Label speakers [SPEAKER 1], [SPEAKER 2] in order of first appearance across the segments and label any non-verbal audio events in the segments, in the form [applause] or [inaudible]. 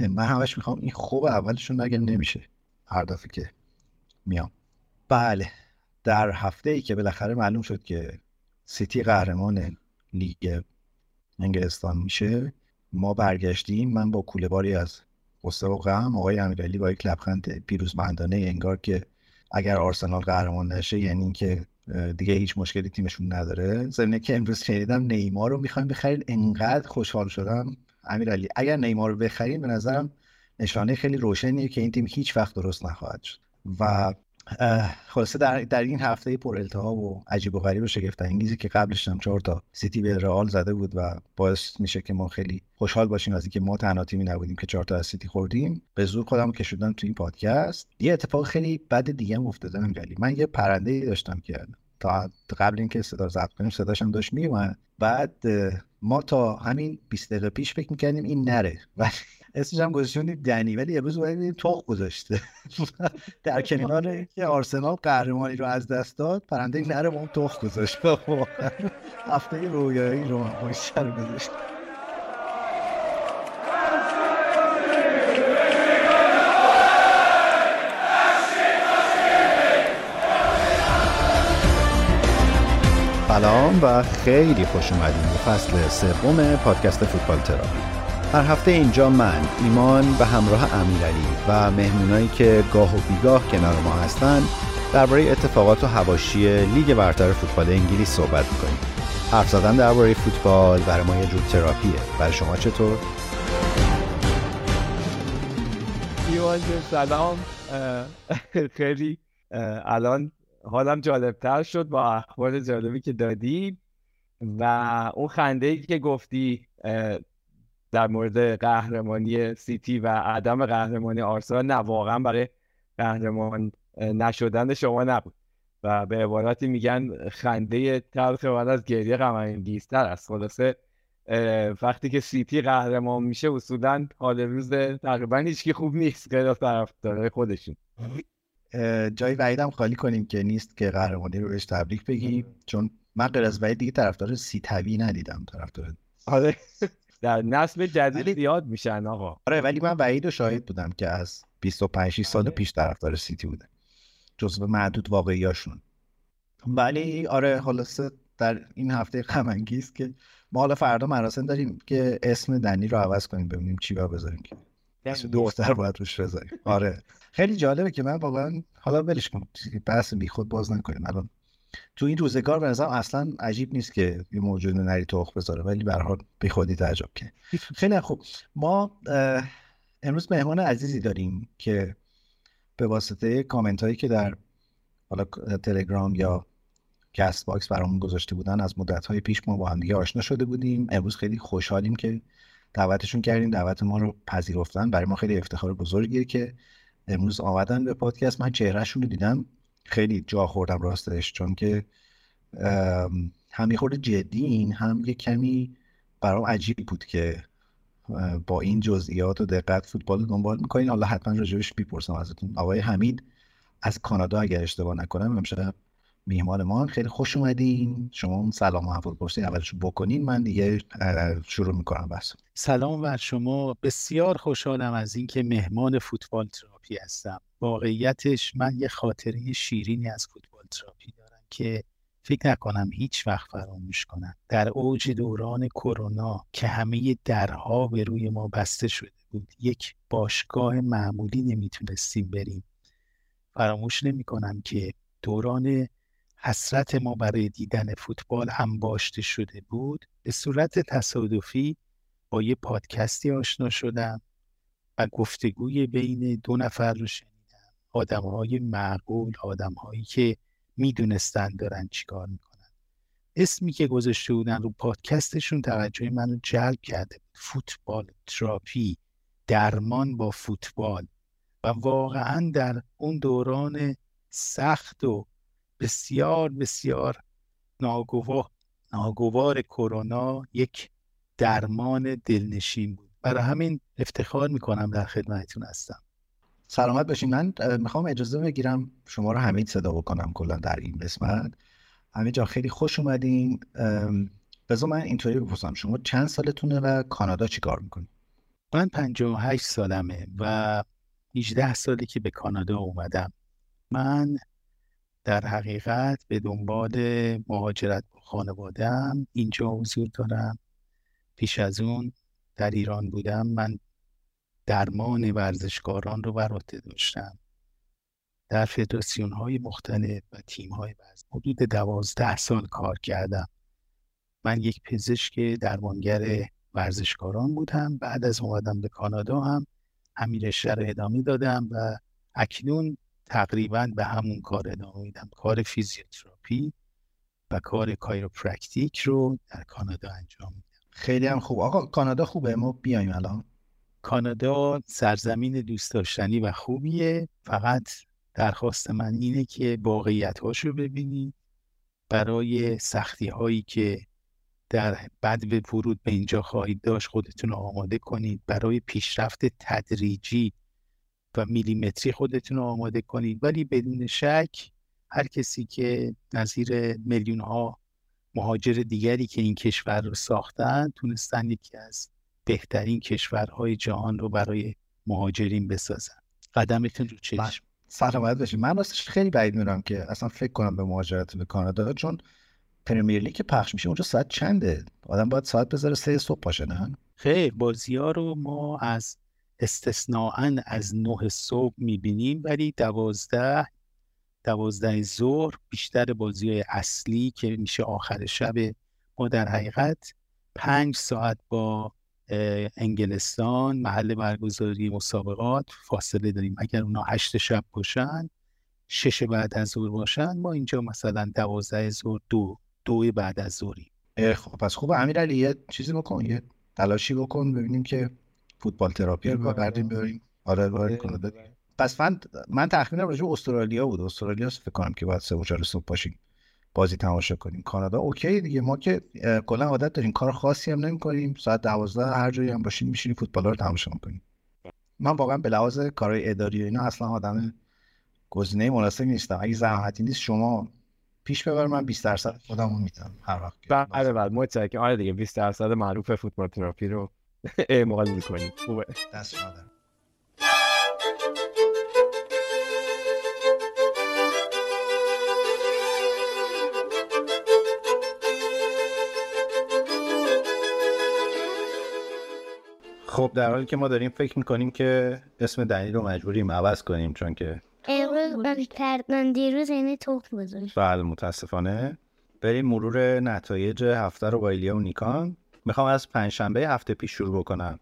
[SPEAKER 1] من همش می‌خوام این خوب اولشون نگه نمیشه؟ هر دفعه که میام. بله در هفته ای که بالاخره معلوم شد که سیتی قهرمان لیگ انگلستان میشه ما برگشتیم. من با کوله باری از قصه و غم آقای امیرعلی با یک لبخند پیروزمندانه انگار که اگر آرسنال قهرمان نشه یعنی اینکه دیگه هیچ مشکلی تیمشون نداره. ضمن که امروز شنیدم نیمار رو می‌خوایم بخرید. انقدر خوشحال شدم. امیرعلی اگر نیمار رو بخریم به نظرم نشانه خیلی روشنیه که این تیم هیچ وقت درست نخواهد شد. و خلاصه در, در این هفته پر التهاب و عجیب و غریب و شگفت انگیزی که قبلش هم چهار تا سیتی به رئال زده بود و باعث میشه که ما خیلی خوشحال باشیم از اینکه ما تنها تیمی نبودیم که چهار تا از سیتی خوردیم. به زور خودم کشوندم تو این پادکست. یه اتفاق خیلی بد دیگه هم افتاده امیرعلی. من یه پرنده داشتم که تا قبل اینکه صدا ضبط کنیم صداش هم داشت میومد بعد ما تا همین 20 دقیقه پیش فکر می‌کردیم این نره. و اسمش هم گذاشتیم دنی. ولی امروز اومدیم توق گذاشته. [laughs] در کنار که آرسنال قهرمانی رو از دست داد پرنده نره ما توق گذاشت. [laughs] هفته رویایی رو ما سر گذاشت. سلام و خیلی خوش اومدیم به فصل سوم پادکست فوتبال تراپی. هر هفته اینجا من ایمان به همراه امیرعلی و مهمونایی که گاه و بیگاه کنار ما هستن درباره اتفاقات و هواشی لیگ برتر فوتبال انگلیس صحبت می‌کنیم. حرف زدن درباره فوتبال برای ما یه جور تراپیه. برای شما چطور؟
[SPEAKER 2] سلام. خیلی الان حالم جالبتر شد با اخبار جالبی که دادی و اون خنده ای که گفتی در مورد قهرمانی سیتی و عدم قهرمانی آرسنال نه واقعا برای قهرمان نشدن شما نبود و به عبارتی میگن خنده تلخ بعد از گریه غم است. خلاصه وقتی که سیتی قهرمان میشه اصولا حال روز تقریبا هیچکی خوب نیست غیر از طرفدارای خودشون.
[SPEAKER 1] جای وحیدم خالی کنیم که نیست که قهرمانی رو بهش تبریک بگیم. چون من غیر از وحید دیگه طرفدار سیتوی ندیدم طرفدار
[SPEAKER 2] آره. [laughs] در نسل جدید زیاد میشن آقا.
[SPEAKER 1] آره ولی من وحید رو شاهد بودم که از 25 سال آره. پیش طرفدار سیتی بوده. جزو معدود واقعیاشون. ولی آره. خلاصه در این هفته غم که ما حالا فردا مراسم داریم که اسم دنی رو عوض کنیم ببینیم چی بذاریم که. دختر باید روش بذاریم. [laughs] آره. خیلی جالبه که من واقعا حالا ولش کن. بحث بی خود باز نکنیم الان. تو این روزگار به نظرم اصلا عجیب نیست که یه موجود نری توخ بذاره ولی به حال بی خودی تعجب که [laughs] خیلی خوب. ما امروز مهمان عزیزی داریم که به واسطه کامنت هایی که در حالا تلگرام یا Castbox برامون گذاشته بودن از مدت های پیش ما با هم دیگه آشنا شده بودیم. امروز خیلی خوشحالیم که دعوتشون کردیم. دعوت ما رو پذیرفتن. برای ما خیلی افتخار بزرگیه که امروز آمدن به پادکست. من چهرهشون رو دیدم. خیلی جا خوردم راستش چون که هم خورده جدین هم یه کمی برام عجیب بود که با این جزئیات و دقت فوتبال رو دنبال می‌کنین. حالا حتما راجبش بپرسم ازتون. آقای حمید از کانادا اگر اشتباه نکنم امشب میهمان ما خیلی خوش اومدین. شما اون سلام و احوال اولش بکنین من دیگه شروع می‌کنم بس
[SPEAKER 3] سلام بر شما. بسیار خوشحالم از اینکه مهمان فوتبال تراپی هستم. واقعیتش من یه خاطره شیرینی از فوتبال تراپی دارم که فکر نکنم هیچ وقت فراموش کنم. در اوج دوران کرونا که همه درها به روی ما بسته شده بود یک باشگاه معمولی نمی‌تونستیم بریم. فراموش نمی کنم که دوران حسرت ما برای دیدن فوتبال هم باشته شده بود به صورت تصادفی با یه پادکستی آشنا شدم و گفتگوی بین دو نفر رو شنیدم. آدم های معقول آدم هایی که می‌دونستن دارن چیکار می‌کنن. اسمی که گذاشته بودن رو پادکستشون توجه منو جلب کرده فوتبال تراپی درمان با فوتبال. و واقعا در اون دوران سخت و بسیار بسیار ناگوار ناگوار کرونا یک درمان دلنشین بود. برای همین افتخار می‌کنم در خدمتتون هستم.
[SPEAKER 1] سلامت باشین. من می‌خوام اجازه بگیرم شما رو حمید صدا بکنم کلا در این قسمت. حمید جا خیلی خوش اومدین. بذار من اینطوری بپرسم. شما چند سالتونه و کانادا چی کار می‌کنید؟
[SPEAKER 3] من 58 سالمه و 18 سالی که به کانادا اومدم. من در حقیقت به دنبال مهاجرت با خانوادم اینجا حضور دارم. پیش از اون در ایران بودم. من درمان ورزشکاران رو بر داشتم. در فدراسیون های مختلف و تیم های حدود دوازده سال کار کردم. من یک پزشک درمانگر ورزشکاران بودم. بعد از اومدم به کانادا هم همین رشته رو ادامه دادم و اکنون تقریبا به همون کار ادامه میدم. کار فیزیوتراپی و کار کایروپرکتیک رو در کانادا انجام میدم.
[SPEAKER 1] خیلی هم خوب. آقا کانادا خوبه؟ ما بیایم الان.
[SPEAKER 3] کانادا سرزمین دوست داشتنی و خوبیه. فقط درخواست من اینه که واقعیت رو ببینید برای سختی هایی که در بعد به ورود به اینجا خواهید داشت خودتون آماده کنید. برای پیشرفت تدریجی و میلیمتری خودتون رو آماده کنید. ولی بدون شک هر کسی که نظیر میلیون ها مهاجر دیگری که این کشور رو ساختن تونستن یکی از بهترین کشورهای جهان رو برای مهاجرین بسازن. قدمتون رو چشم.
[SPEAKER 1] سلامت باشید من راستش خیلی بعید میرم که اصلا فکر کنم به مهاجرت به کانادا چون پرمیر لیگ که پخش میشه اونجا ساعت چنده؟ آدم باید ساعت بذاره سه صبح باشه نه؟
[SPEAKER 3] خیلی بازی ها رو ما از استثناعا از نه صبح می‌بینیم ولی دوازده دوازده ظهر بیشتر بازی های اصلی که میشه آخر شب ما در حقیقت پنج ساعت با انگلستان محل برگزاری مسابقات فاصله داریم. اگر اونا هشت شب باشن شش بعد از ظهر باشن ما اینجا مثلا دوازده ظهر دو دو بعد از ظهری
[SPEAKER 1] خب پس خوب امیر یه چیزی بکن یه تلاشی بکن ببینیم که فوتبال تراپی رو بردیم بریم. آره وارد کنه پس من من تخمینم راجع استرالیا بود. استرالیا فکر کنم که باید سه و چهار صبح باشیم بازی تماشا کنیم. کانادا اوکی دیگه. ما که کلا عادت داریم. کار خاصی هم نمی‌کنیم. ساعت 12 هر جایی هم باشیم میشینیم فوتبال رو تماشا می‌کنیم. من واقعا به لحاظ کارهای اداری و اینا اصلا آدم گزینه مناسبی نیستم. اگه زحمتی نیست شما پیش ببر من 20 درصد خودمون میدم هر وقت
[SPEAKER 2] بله بله. متشکرم. آره دیگه 20 درصد معروف فوتبال تراپی رو اعمال می‌کنیم خوبه
[SPEAKER 1] دست خب در حالی که ما داریم فکر می‌کنیم که اسم دنی رو مجبوریم عوض کنیم چون که
[SPEAKER 4] امروز کردن دیروز یعنی تخم گذاشت.
[SPEAKER 1] بله متاسفانه. بریم مرور نتایج هفته رو با ایلیا و نیکان. می‌خوام از پنجشنبه هفته پیش شروع بکنم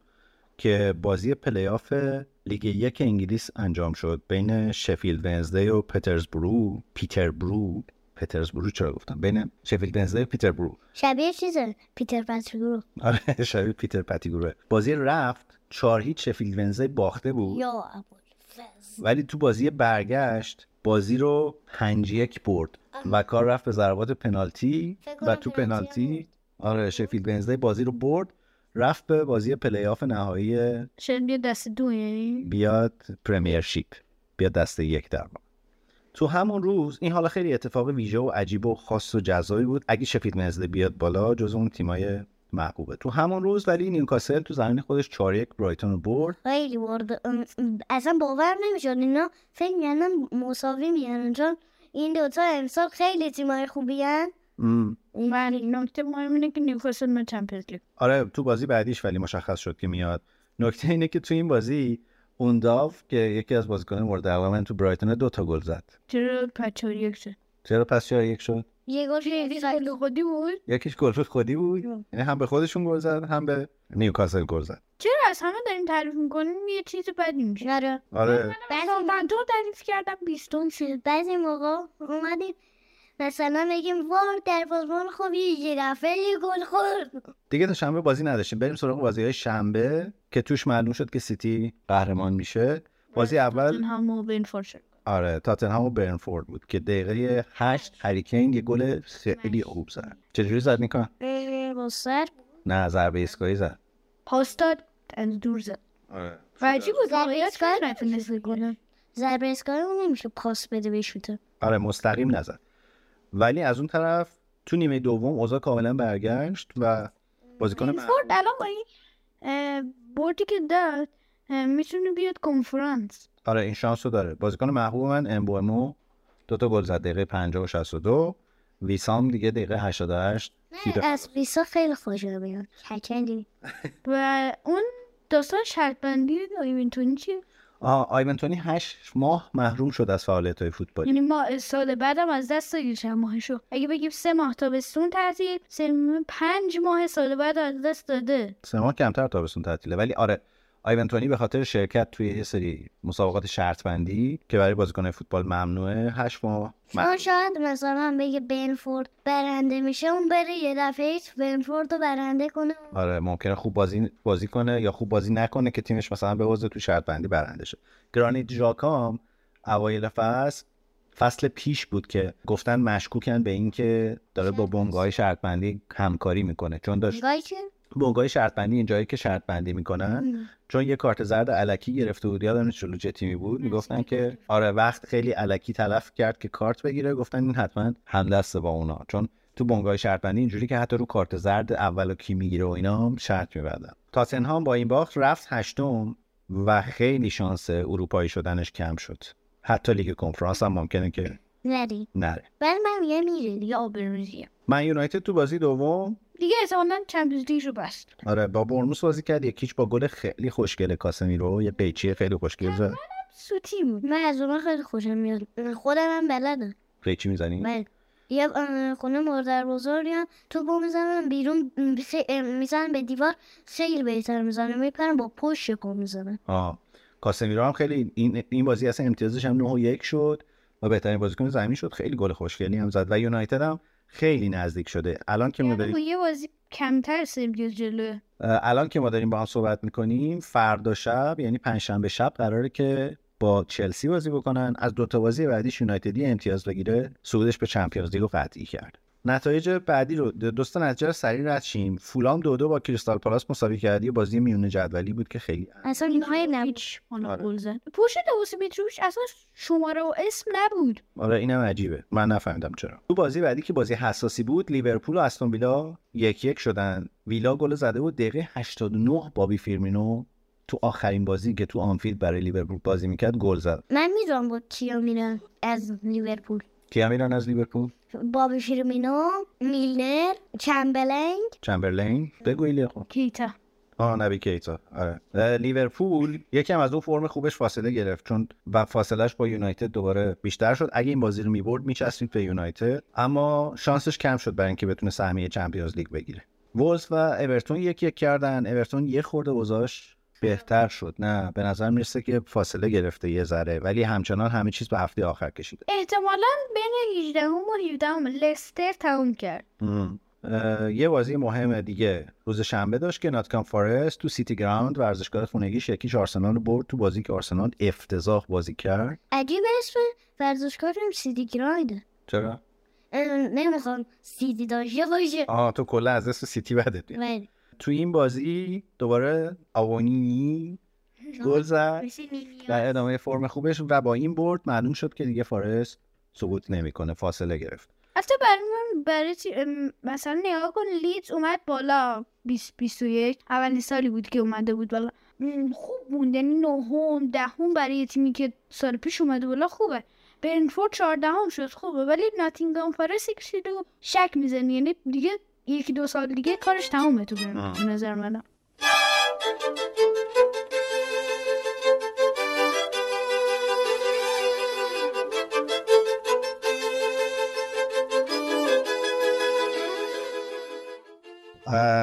[SPEAKER 1] که بازی پلی آف لیگ یک انگلیس انجام شد. بین شفیلد ونزدی و پترزبرو پیتر برو. پترزبرو چرا گفتم؟ بین شفیلد ونزدی و پیتر برو.
[SPEAKER 4] شبیه چیزه؟ پیتر پتیگرو
[SPEAKER 1] آره [laughs] شبیه پیتر پتیگرو بازی رفت چهار هیچ شفیلد ونزدی باخته بود.
[SPEAKER 4] یا
[SPEAKER 1] ولی تو بازی برگشت بازی رو پنج یک برد و کار رفت به ضربات پنالتی و تو پنالتی آره شفیلد ونزدی بازی رو برد رفت به بازی پلی آف نهایی
[SPEAKER 4] شاید بیاد دست دو یعنی؟
[SPEAKER 1] بیاد پرمیرشیپ بیاد دست یک در تو همون روز این حالا خیلی اتفاق ویژه و عجیب و خاص و جزایی بود. اگه شفید مزده بیاد بالا جز اون تیمای محبوبه. تو همون روز ولی نیوکاسل تو زمین خودش 4 یک برایتون رو برد.
[SPEAKER 4] خیلی برد. اصلا باور نمی‌شد. اینا فکر می‌کنن مساوی میانن چون این دوتا امسال خیلی تیمای خوبی هن
[SPEAKER 5] ولی نکته مهم اینه که نیوکاسل به چمپیونز لیگ.
[SPEAKER 1] آره تو بازی بعدیش ولی مشخص شد که میاد. نکته اینه که تو این بازی اونداف که یکی از بازیکنان مورد علاقه من تو برایتون دو تا گل زد.
[SPEAKER 5] چرا پس یک شد؟
[SPEAKER 1] چرا پس چرا یک شد؟
[SPEAKER 4] یه گل
[SPEAKER 5] گل خودی بود؟
[SPEAKER 1] یکیش گل خودی بود. یعنی هم به خودشون گل زد هم به نیوکاسل گل زد.
[SPEAKER 5] چرا از همه داریم تعریف می‌کنیم؟ یه چیز بدی میشه.
[SPEAKER 4] آره.
[SPEAKER 1] آره.
[SPEAKER 5] من تو تعریف کردم بیستون شد.
[SPEAKER 4] بعضی موقع اومدیم مثلا بگیم وار در بازمان خوبی جرافه یه گل خورد.
[SPEAKER 1] دیگه تا شنبه بازی نداشتیم. بریم سراغ بازی های شنبه که توش معلوم شد که سیتی قهرمان میشه. بازی اول آره تاتنهام و برنفورد بود که دقیقه هشت هریکین یه گل خیلی خوب زد. چجوری زد میکن؟
[SPEAKER 4] با سر
[SPEAKER 1] نه ضربه ایستگاهی زد.
[SPEAKER 5] پاس داد دور زد.
[SPEAKER 1] آره
[SPEAKER 5] عجیب بود
[SPEAKER 4] ضربه ایستگاهی اون نمیشه پاس بده به
[SPEAKER 1] آره مستقیم نزد. ولی از اون طرف تو نیمه دوم اوضاع کاملا برگشت و بازیکن
[SPEAKER 5] فورد الان با این بردی که داد می‌تونه بیاد کنفرانس.
[SPEAKER 1] آره این شانس رو داره. بازیکن محبوب من امبومو دو تا گل زد دقیقه 50 و 62 ویسام دیگه دقیقه 88 تیر
[SPEAKER 4] از بیسا خیلی خوشم میاد.
[SPEAKER 5] و اون داستان شرط بندی ایونتونی چیه؟
[SPEAKER 1] آیونتونی 8 ماه محروم شد از فعالیت های فوتبالی
[SPEAKER 5] یعنی ما سال بعدم از دست دادیم چند ماهشو اگه بگیم سه ماه تابستون تعطیل سه پنج ماه سال بعد از دست داده.
[SPEAKER 1] سه ماه کمتر تابستون تعطیله. ولی آره آیونتونی به خاطر شرکت توی یه سری مسابقات شرط بندی که برای بازیکن فوتبال ممنوعه 8 ماه.
[SPEAKER 4] چون شاید مثلا بگه بنفورد برنده میشه اون بره یه دفعه ایت بنفورد رو برنده کنه.
[SPEAKER 1] آره ممکنه خوب بازی بازی کنه یا خوب بازی نکنه که تیمش مثلا به تو شرط بندی برنده شه. گرانیت ژاکام اوایل فصل فصل پیش بود که گفتن مشکوکن به اینکه داره با بونگای شرط بندی همکاری می‌کنه. چون داشت بونگای شرط بندی اینجایی که شرط بندی می‌کنن چون یه کارت زرد علکی گرفته بود یادم نیست جلو تیمی بود می‌گفتن که آره وقت خیلی علکی تلف کرد که کارت بگیره گفتن این حتما همدسته با اونا. چون تو بونگای شرط بندی اینجوری که حتی رو کارت زرد اول و کی می‌گیره و اینا هم شرط میبندن. تاتنهام با این باخت رفت هشتم و خیلی شانس اروپایی شدنش کم شد. حتی لیگ کنفرانس هم ممکنه که
[SPEAKER 4] نری.
[SPEAKER 1] نره
[SPEAKER 4] ولی من میگه میره دیگه آبروزیه
[SPEAKER 1] من یونایتد تو بازی دوم؟
[SPEAKER 5] دیگه احتمالا چمپیونز لیگ رو بست.
[SPEAKER 1] آره با برنوس بازی کرد. یکیچ با گل خیلی خوشگل کاسمیرو یه قیچی خیلی خوشگل زد.
[SPEAKER 5] سوتی بود.
[SPEAKER 4] من از اون خیلی خوشم میاد. خودم هم بلدم.
[SPEAKER 1] قیچی می‌زنی؟
[SPEAKER 4] من یه خونه مادر بزرگی هم تو با می‌زنم بیرون می‌زنم به دیوار خیلی بهتر می‌زنم میپرم با پشت کن می‌زنم
[SPEAKER 1] آه. کاسمیرو هم خیلی این این بازی اصلا امتیازش هم 9 و 1 شد. و بهترین بازیکن زمین شد. خیلی گل خوشگلی هم زد و یونایتد هم خیلی نزدیک شده. الان که ما
[SPEAKER 5] یعنی
[SPEAKER 1] داریم
[SPEAKER 5] یه بازی کمتر جلوه
[SPEAKER 1] اه، الان که ما داریم با هم صحبت می‌کنیم فردا شب یعنی پنجشنبه شب قراره که با چلسی بازی بکنن. از دو تا بازی بعدیش یونایتدی امتیاز بگیره صعودش به چمپیونز لیگ رو قطعی کرد نتایج بعدی رو دوستان نتیجه رو سریع رد شیم. فولام دو دو با کریستال پالاس مساوی کرد. یه بازی میونه جدولی بود که خیلی
[SPEAKER 4] اصلا اینهای
[SPEAKER 5] حالا
[SPEAKER 1] آره.
[SPEAKER 5] پشت میتروش اصلا شماره و اسم نبود.
[SPEAKER 1] آره اینم عجیبه. من نفهمیدم چرا. تو بازی بعدی که بازی حساسی بود لیورپول و استون ویلا یک یک شدن. ویلا گل زده بود دقیقه 89 بابی فیرمینو تو آخرین بازی که تو آنفیلد برای لیورپول بازی می‌کرد گل زد.
[SPEAKER 4] من می‌دونم با کیا میرن از لیورپول.
[SPEAKER 1] کیا میرن از لیورپول
[SPEAKER 4] بابی فیرمینو میلنر چمبلنگ
[SPEAKER 1] چمبرلین بگو ایلیا خب
[SPEAKER 5] کیتا
[SPEAKER 1] آه نبی کیتا آره لیورپول یکم از اون فرم خوبش فاصله گرفت چون و فاصلهش با یونایتد دوباره بیشتر شد اگه این بازی رو می‌برد میچسبید به یونایتد اما شانسش کم شد برای اینکه بتونه سهمیه چمپیونز لیگ بگیره وولز و اورتون یک یک کردن اورتون یه خورده اوضاعش بهتر شد. نه به نظر می‌رسه که فاصله گرفته یه ذره ولی همچنان همه چیز به هفته آخر کشیده.
[SPEAKER 5] احتمالا بین 18 و 17 لستر تموم کرد.
[SPEAKER 1] یه بازی مهم دیگه. روز شنبه داشت که ناتکام فارست تو سیتی گراوند ورزشگاه خونگیش یکیش آرسنال رو برد تو بازی که آرسنال افتضاح بازی کرد.
[SPEAKER 4] عجیب اسم ورزشکارم سیدی گرایده
[SPEAKER 1] چرا؟
[SPEAKER 4] نمی‌خوام سیدی داشته باشه
[SPEAKER 1] آه تو کلا از اسم سیتی بدت تو این بازی دوباره آوانی گل زد. در ادامه فرم خوبش و با این برد معلوم شد که دیگه فارست سقوط نمی‌کنه فاصله گرفت.
[SPEAKER 5] حتی برای من برای مثلا نگاه کن لیدز اومد بالا. 20 21 اولین سالی بود که اومده بود بالا. خوب بود. یعنی نهم دهم برای تیمی که سال پیش اومده بالا خوبه. برنفورد چهاردهم شد خوبه. ولی ناتینگهام فارست شک می‌زنی. یعنی دیگه یکی دو سال دیگه کارش تمومه تو به نظر منم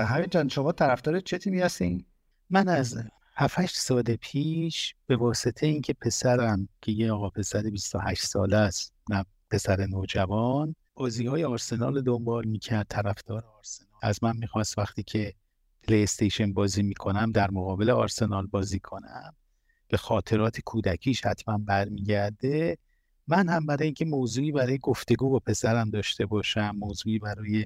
[SPEAKER 1] همین جان شما طرفدار چه تیمی هستین
[SPEAKER 3] من از 7 8 سال پیش به واسطه اینکه پسرم که یه آقا پسر 28 ساله است نه پسر نوجوان بازی های آرسنال دنبال می‌کرد طرفدار آرسنال. از من می‌خواست وقتی که پلی استیشن بازی می‌کنم در مقابل آرسنال بازی کنم. به خاطرات کودکیش حتما برمیگرده. من هم برای اینکه موضوعی برای گفتگو با پسرم داشته باشم موضوعی برای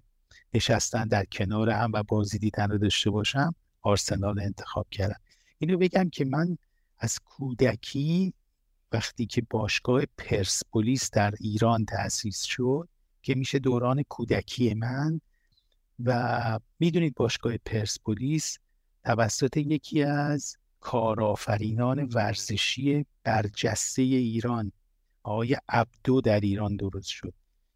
[SPEAKER 3] نشستن در کنار هم و بازی دیدن رو داشته باشم آرسنال انتخاب کردم. اینو بگم که من از کودکی وقتی که باشگاه پرسپولیس در ایران تأسیس شد که میشه دوران کودکی من. و می‌دونید باشگاه پرسپولیس توسط یکی از کارآفرینان ورزشی برجسته ایران آقای عبدو در ایران درست شد.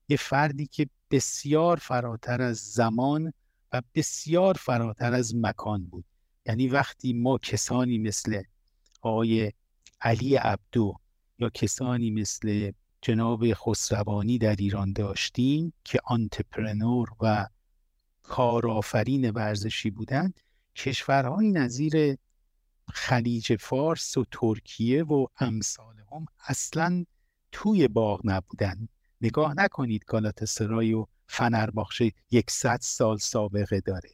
[SPEAKER 3] یه فردی که بسیار فراتر از زمان و بسیار فراتر از مکان بود. یعنی وقتی ما کسانی مثل آقای علی عبدو یا کسانی مثل جناب خسروانی در ایران داشتیم که آنترپرنور و کارآفرین ورزشی بودند. کشورهای نظیر خلیج فارس و ترکیه و امثال هم اصلا توی باغ نبودن نگاه نکنید گالات سرای و فنرباخشه یکصد سال سابقه داره.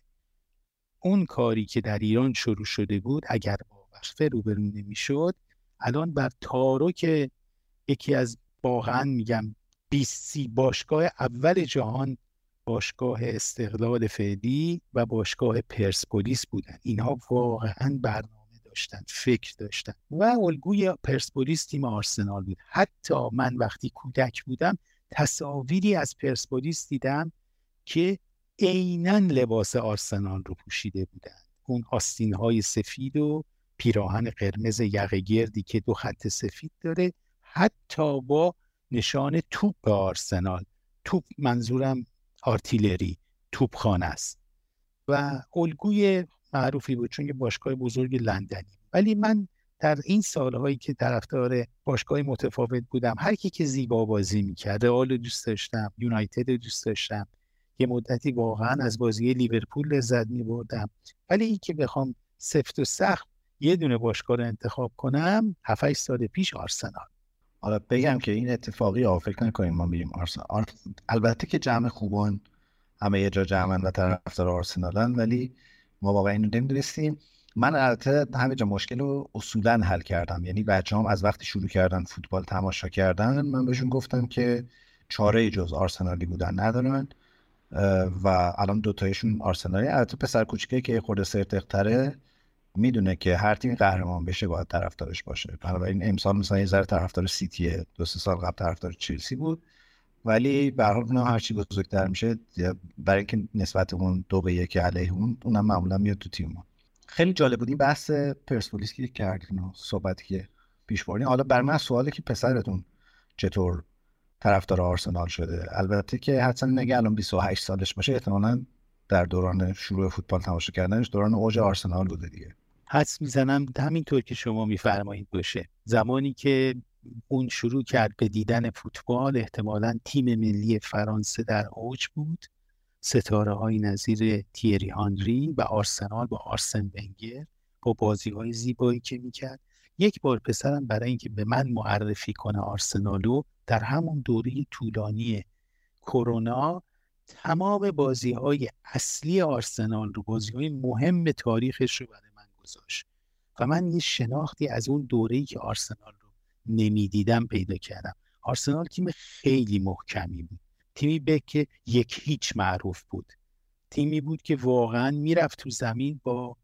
[SPEAKER 3] اون کاری که در ایران شروع شده بود اگر با وقفه روبرو نمی‌شد الان بر تارو که یکی از واقعا میگم 20 باشگاه اول جهان باشگاه استقلال فعلی و باشگاه پرسپولیس بودن. اینها واقعا برنامه داشتن فکر داشتن و الگوی پرسپولیس تیم آرسنال بود. حتی من وقتی کودک بودم تصاویری از پرسپولیس دیدم که عینا لباس آرسنال رو پوشیده بودن. اون آستین های سفید و پیراهن قرمز یقه گردی که دو خط سفید داره حتی با نشان توپ آرسنال. توپ منظورم آرتیلری توپخانه است. و الگوی معروفی بود چون یه باشگاه بزرگ لندنی. ولی من در این سالهایی که طرفدار باشگاه متفاوت بودم هر کی که زیبا بازی می‌کرد رئال دوست داشتم یونایتد دوست داشتم یه مدتی واقعا از بازی لیورپول لذت میبردم. ولی این که بخوام سفت و سخت یه دونه باشگاه رو انتخاب کنم 7 سال پیش آرسنال.
[SPEAKER 1] حالا بگم که این اتفاقی ها فکر نکنیم ما میریم آرسنال. البته که جمع خوبان همه یه جا جمعن و طرفدار آرسنالن ولی ما واقعا اینو نمی‌دونستیم. من البته همه جا مشکل رو اصولا حل کردم. یعنی بچه هم از وقتی شروع کردن فوتبال تماشا کردن من بهشون گفتم که چاره جز آرسنالی بودن ندارن و الان دوتایشون آرسنالی. البته پسر کوچیکه که خورده سرتقتره می‌دونه که هر تیمی قهرمان بشه باید طرفدارش باشه. بنابراین امسال مثلا یه ذره طرفدار سیتیه دو سه سال قبل طرفدار چلسی بود. ولی به هر حال هرچی بزرگتر میشه برای اینکه نسبت اون دو به یک علیه اون اونم معمولا میاد تو تیم خیلی جالب بود این بحث پرسپولیس که کردین و صحبتی که پیش بردین. حالا بر من سواله که پسرتون چطور طرفدار آرسنال شده؟ البته که حتما نگه الان 28 سالش باشه احتمالاً در دوران شروع فوتبال تماشا کردنش دوران اوج آرسنال بوده دیگه.
[SPEAKER 3] حدس می‌زنم همینطور که شما میفرمایید باشه. زمانی که اون شروع کرد به دیدن فوتبال احتمالا تیم ملی فرانسه در اوج بود. ستاره های نظیر تیری هانری و آرسنال با آرسن ونگر با بازی های زیبایی که می‌کرد. یک بار پسرم برای اینکه به من معرفی کنه آرسنالو در همون دوره طولانی کرونا تمام بازی های اصلی آرسنال رو بازی های مهم تاریخش رو گذاشت. و من یه شناختی از اون دوره‌ای که آرسنال رو نمی‌دیدم پیدا کردم. آرسنال تیم خیلی محکمی بود. تیمی به که یک هیچ معروف بود. تیمی بود که واقعا می‌رفت تو زمین با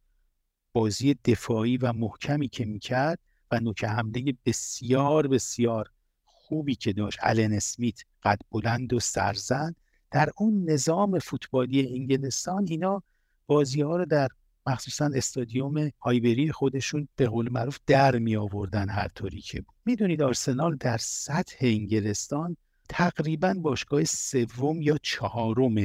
[SPEAKER 3] بازی دفاعی و محکمی که می‌کرد و نوک حمله بسیار بسیار خوبی که داشت. الن اسمیت قد بلند و سرزن. در اون نظام فوتبالی انگلستان اینا بازی ها رو در مخصوصا استادیوم هایبری خودشون به قول معروف در می آوردن هر طوری که بود. می‌دونید آرسنال در سطح انگلستان تقریبا باشگاه سوم یا چهارم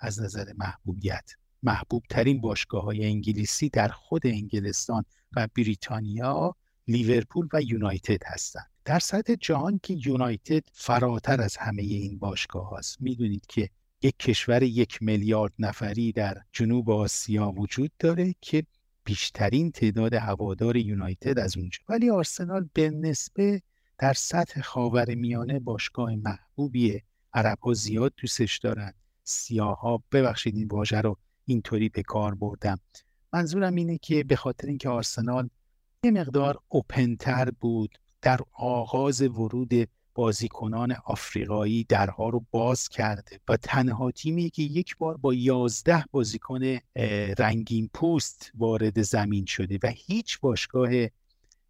[SPEAKER 3] از نظر محبوبیت. محبوب ترین باشگاه های انگلیسی در خود انگلستان و بریتانیا لیورپول و یونایتد هستند. در سطح جهان که یونایتد فراتر از همه این باشگاه هست می‌دونید که یک کشور یک میلیارد نفری در جنوب آسیا وجود داره که بیشترین تعداد هوادار یونایتد از اونجا. ولی آرسنال به نسبه در سطح خاور میانه باشگاه محبوبیه عرب ها زیاد دوستش دارن. سیاه ها ببخشید این واژه رو اینطوری به کار بردم. منظورم اینه که به خاطر اینکه آرسنال یه مقدار اوپنتر بود در آغاز ورود بازیکنان آفریقایی درها رو باز کرده و تنها تیمی که یک بار با یازده بازیکن رنگین پوست وارد زمین شده و هیچ باشگاه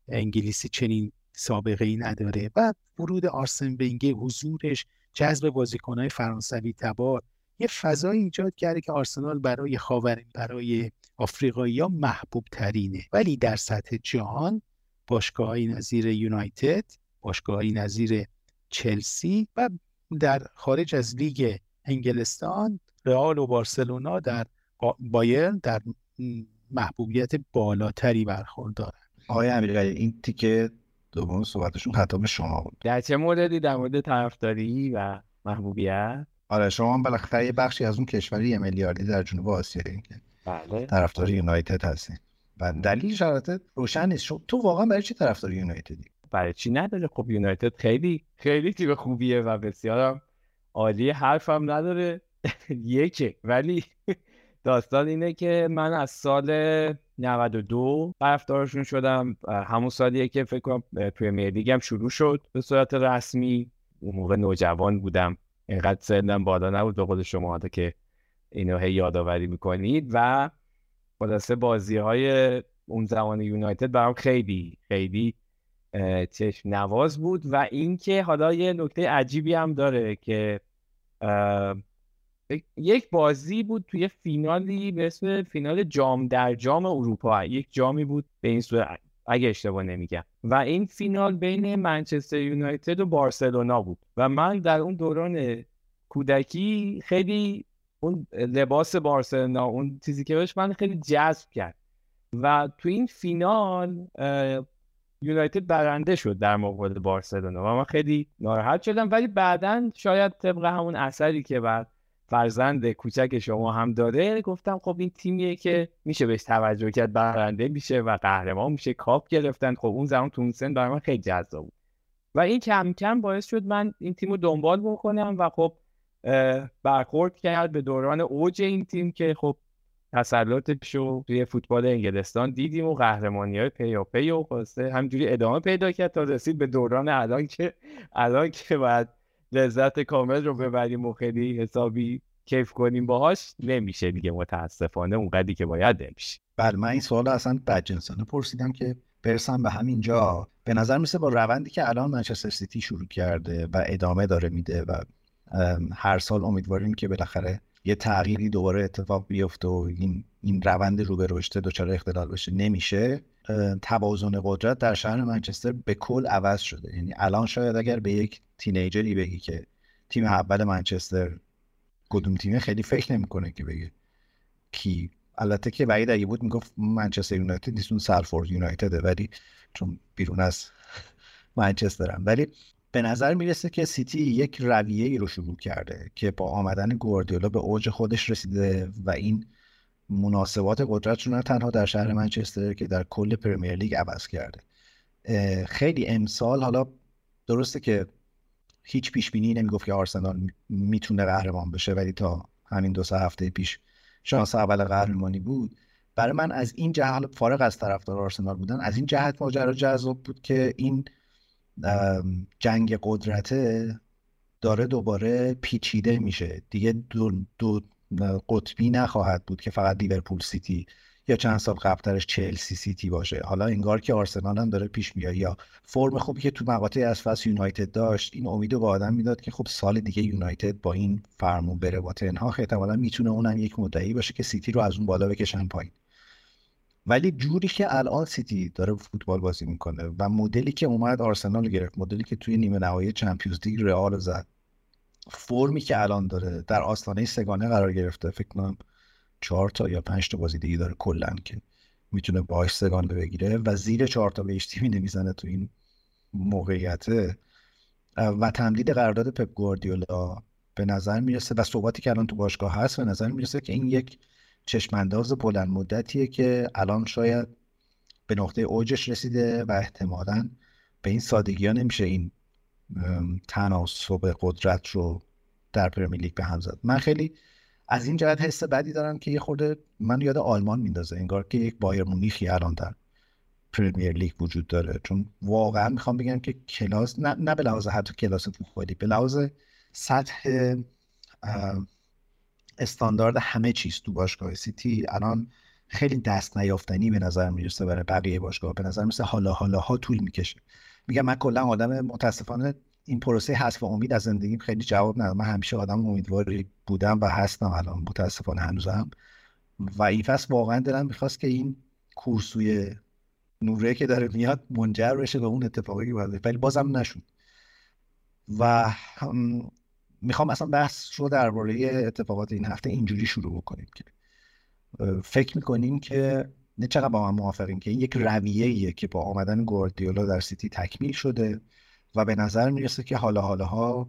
[SPEAKER 3] انگلیسی چنین سابقه ای نداره و ورود آرسن ونگر حضورش جذب بازیکنهای فرانسوی تبار یه فضای ایجاد کرده که آرسنال برای خاور برای آفریقایی ها محبوب ترینه ولی در سطح جهان باشگاهی نظیر یونایتد باشگاهی نظیر چلسی و در خارج از لیگ انگلستان رئال و بارسلونا در بایرن در محبوبیت بالاتری برخوردارن
[SPEAKER 1] آقای امیرعلی این تیکه دوم صحبتشون خطاب شما بود.
[SPEAKER 2] در چه موردی؟ در مورد طرفداری و محبوبیت؟
[SPEAKER 1] آره شما هم بالاخره یه بخشی از اون کشوری یه میلیاردی در جنوب آسیا که
[SPEAKER 2] بله.
[SPEAKER 1] طرفدار یونایتد هستین. و دلیل شرایط روشن نیست. شما تو واقعا برای چی طرفدار یونایتدی؟
[SPEAKER 2] برای چی نداره؟ خب یونایتد خیلی خیلی تیم خوبیه و بسیارم عالی حرفم نداره. [laughs] یکه. ولی داستان اینه که من از سال 92 طرفدارشون شدم. همون سالیه که فکر کنم پرمیر لیگ شروع شد به صورت رسمی. اون موقع نوجوان بودم. اینقدر سنم بالا نبود به خود شما که اینو هی یادآوری می‌کنید. و خلاصه بازی های اون زمان یونایتد برام خیلی خیلی چشم نواز بود و اینکه حالا یه نکته عجیبی هم داره که یک بازی بود توی فینالی به اسم فینال جام در جام اروپا. یک جامی بود به این صورت اگه اشتباه نمیگم. و این فینال بین منچستر یونایتد و بارسلونا بود. و من در اون دوران کودکی خیلی اون لباس بارسلونا اون چیزی که بهش من خیلی جذب کرد. و تو این فینال یونایتد برنده شد در مقابل بارسلونا و من خیلی ناراحت شدم. ولی بعدا شاید طبق همون اثری که بعد فرزند کوچک شما هم داره گفتم خب این تیمیه که میشه بهش توجه کرد برنده میشه و قهرمان میشه. کاپ گرفتن. خب اون زمان تو سن برای من خیلی جذاب بود. و این کم کم باعث شد من این تیم رو دنبال بکنم و خب برخورد کرد به دوران اوج این تیم که خب تسلطش رو توی فوتبال انگلستان دیدیم و قهرمانی های پی در پی و همینجوری ادامه پیدا کرد تا رسید به دوران الان که الان که باید لذت کامل رو ببریم و خیلی حسابی کیف کنیم باهاش نمیشه دیگه متاسفانه اونقدری که باید نمیشه.
[SPEAKER 1] بله من این سوال اصلا بدجنسانه پرسیدم که برسم به همین جا به نظر میسه با روندی که الان منچستر سیتی شروع کرده و ادامه داره میده و هر سال امیدواریم که بالاخره یه تغییری دوباره اتفاق بیفته و این این روند رو به رشد دچار اختلال بشه. نمیشه. توازن قدرت در شهر منچستر به کل عوض شده. یعنی الان شاید اگر به یک تینیجری بگی که تیم اول منچستر کدوم تیمه خیلی فکر نمی‌کنه که بگه کی. البته که بعید اگه بود می‌گفت منچستر یونایتد نیست اون سالفورد یونایتده ولی چون بیرون از منچسترم. ولی به نظر می‌رسه که سیتی یک رویه ای رو شروع کرده که با آمدن گواردیولا به اوج خودش رسیده و این مناسبات قدرتشون نه تنها در شهر منچستر که در کل پرمیر لیگ عوض کرده. خیلی امسال حالا درسته که هیچ پیش بینی نمی‌گفت که آرسنال می‌تونه قهرمان بشه ولی تا همین دو سه هفته پیش شانس اول قهرمانی بود. برای من از این جهت فارغ از طرفدار آرسنال بودن از این جهت ماجرا جذاب بود که این جنگ قدرته داره دوباره پیچیده میشه. دیگه دو, دو قطبی نخواهد بود که فقط لیورپول سیتی یا چند سال قبلترش چلسی سیتی باشه. حالا انگار که آرسنال هم داره پیش میاد. یا فرم خوبی که تو مقاطع از فصل یونایتد داشت این امید به آدم می‌داد که خب سال دیگه یونایتد با این فرمون بره با تنها احتمالا می‌تونه اونم یک مدعی باشه که سیتی رو از اون بالا بکشن پایین. ولی جوری که الان سیتی داره فوتبال بازی می‌کنه و مدلی که اومد آرسنال گرفت مدلی که توی نیمه نهایی چمپیونز لیگ رئال زد فرمی که الان داره در آستانه سگانه قرار گرفته فکر کنم چهار تا یا پنج تا بازی دیگه داره کلا که می‌تونه باش سگانه بگیره و زیر چهار تا بهش تیمی نمی‌زنه تو این موقعیت. و تمدید قرارداد پپ گواردیولا به نظر می‌رسه و صحبتی که الان تو باشگاه هست به نظر می‌رسه که این یک چشمانداز بلند مدتیه که الان شاید به نقطه اوجش رسیده و احتمالا به این سادگی ها نمیشه این تناسب قدرت رو در پرمیر لیگ به هم زد. من خیلی از این جهت حس بدی دارم که یه خورده من یاد آلمان میندازه انگار که یک بایر مونیخی الان در پرمیر لیگ وجود داره. چون واقعا می‌خوام بگم که کلاس نه, نه به لحاظ حتی کلاس فوتبالی به لحاظ سطح استاندارد همه چیز تو باشگاه سیتی الان خیلی دست نیافتنی به نظر می‌رسه برای بقیه باشگاه. به نظر می‌رسه حالا حالا ها طول می‌کشه. میگم من کلا آدم متاسفانه این پروسه حذف امید از زندگیم خیلی جواب ندادم من همیشه آدم امیدواری بودم و هستم الان متاسفانه هنوزم. و این فصل واقعا دلم می‌خواست که این کورسوی نوره که داره میاد منجر بشه به اون اتفاقی که ولی بازم نشد. و می‌خوام اصلا بحث رو درباره اتفاقات این هفته اینجوری شروع بکنیم که فکر می‌کنیم که نه چقدر با من موافقیم که این یک رویه که با آمدن گواردیولا در سیتی تکمیل شده و به نظر می‌رسه که حالا حالا ها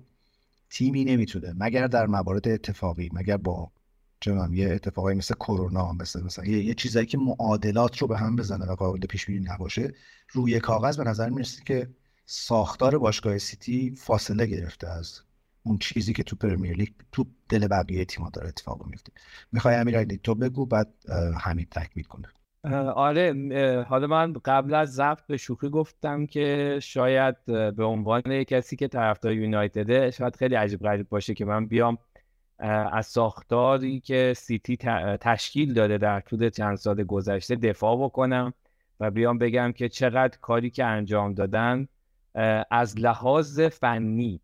[SPEAKER 1] تیمی نمی‌تونه مگر در موارد اتفاقی مگر با چنان یه اتفاقی مثل کرونا مثل مثلا یه, یه چیزایی که معادلات رو به هم بزنه و قابل پیش بینی نباشه روی کاغذ به نظر می‌رسه که ساختار باشگاه سیتی فاصله گرفته از اون چیزی که تو پرمیر لیگ تو دل بقیه تیم‌ها داره اتفاق میفته. می‌خوای امیرعلی تو بگو بعد حمید تکمیل کنه.
[SPEAKER 2] آره حالا من قبل از ضبط به شوخی گفتم که شاید به عنوان کسی که طرفدار یونایتده شاید خیلی عجیب غریب باشه که من بیام از ساختاری که سیتی تشکیل داده در طول چند سال گذشته دفاع بکنم و بیام بگم که چقدر کاری که انجام دادن از لحاظ فنی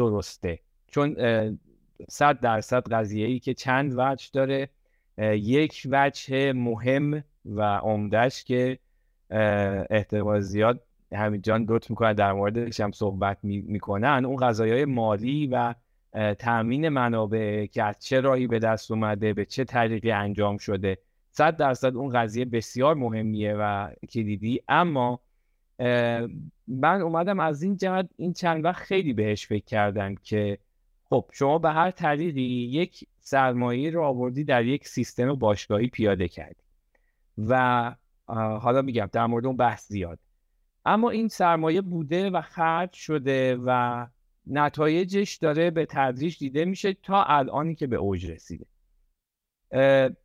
[SPEAKER 2] درسته. چون صد درصد قضیه ای که چند وجه داره. یک وجه مهم و عمدهش که احتمال زیاد همین جان دوت می‌کنن در موردش هم صحبت می‌کنن. اون قضایی های مالی و تامین منابع که از چه راهی به دست اومده به چه طریقی انجام شده. صد درصد اون قضیه بسیار مهمیه و کلیدی. اما من اومدم از این جهت این چند وقت خیلی بهش فکر کردم که خب شما به هر طریقی یک سرمایه رو آوردی در یک سیستم باشگاهی پیاده کردی و حالا میگم در مورد اون بحث زیاد. اما این سرمایه بوده و خرج شده و نتایجش داره به تدریج دیده میشه تا الانی که به اوج رسیده.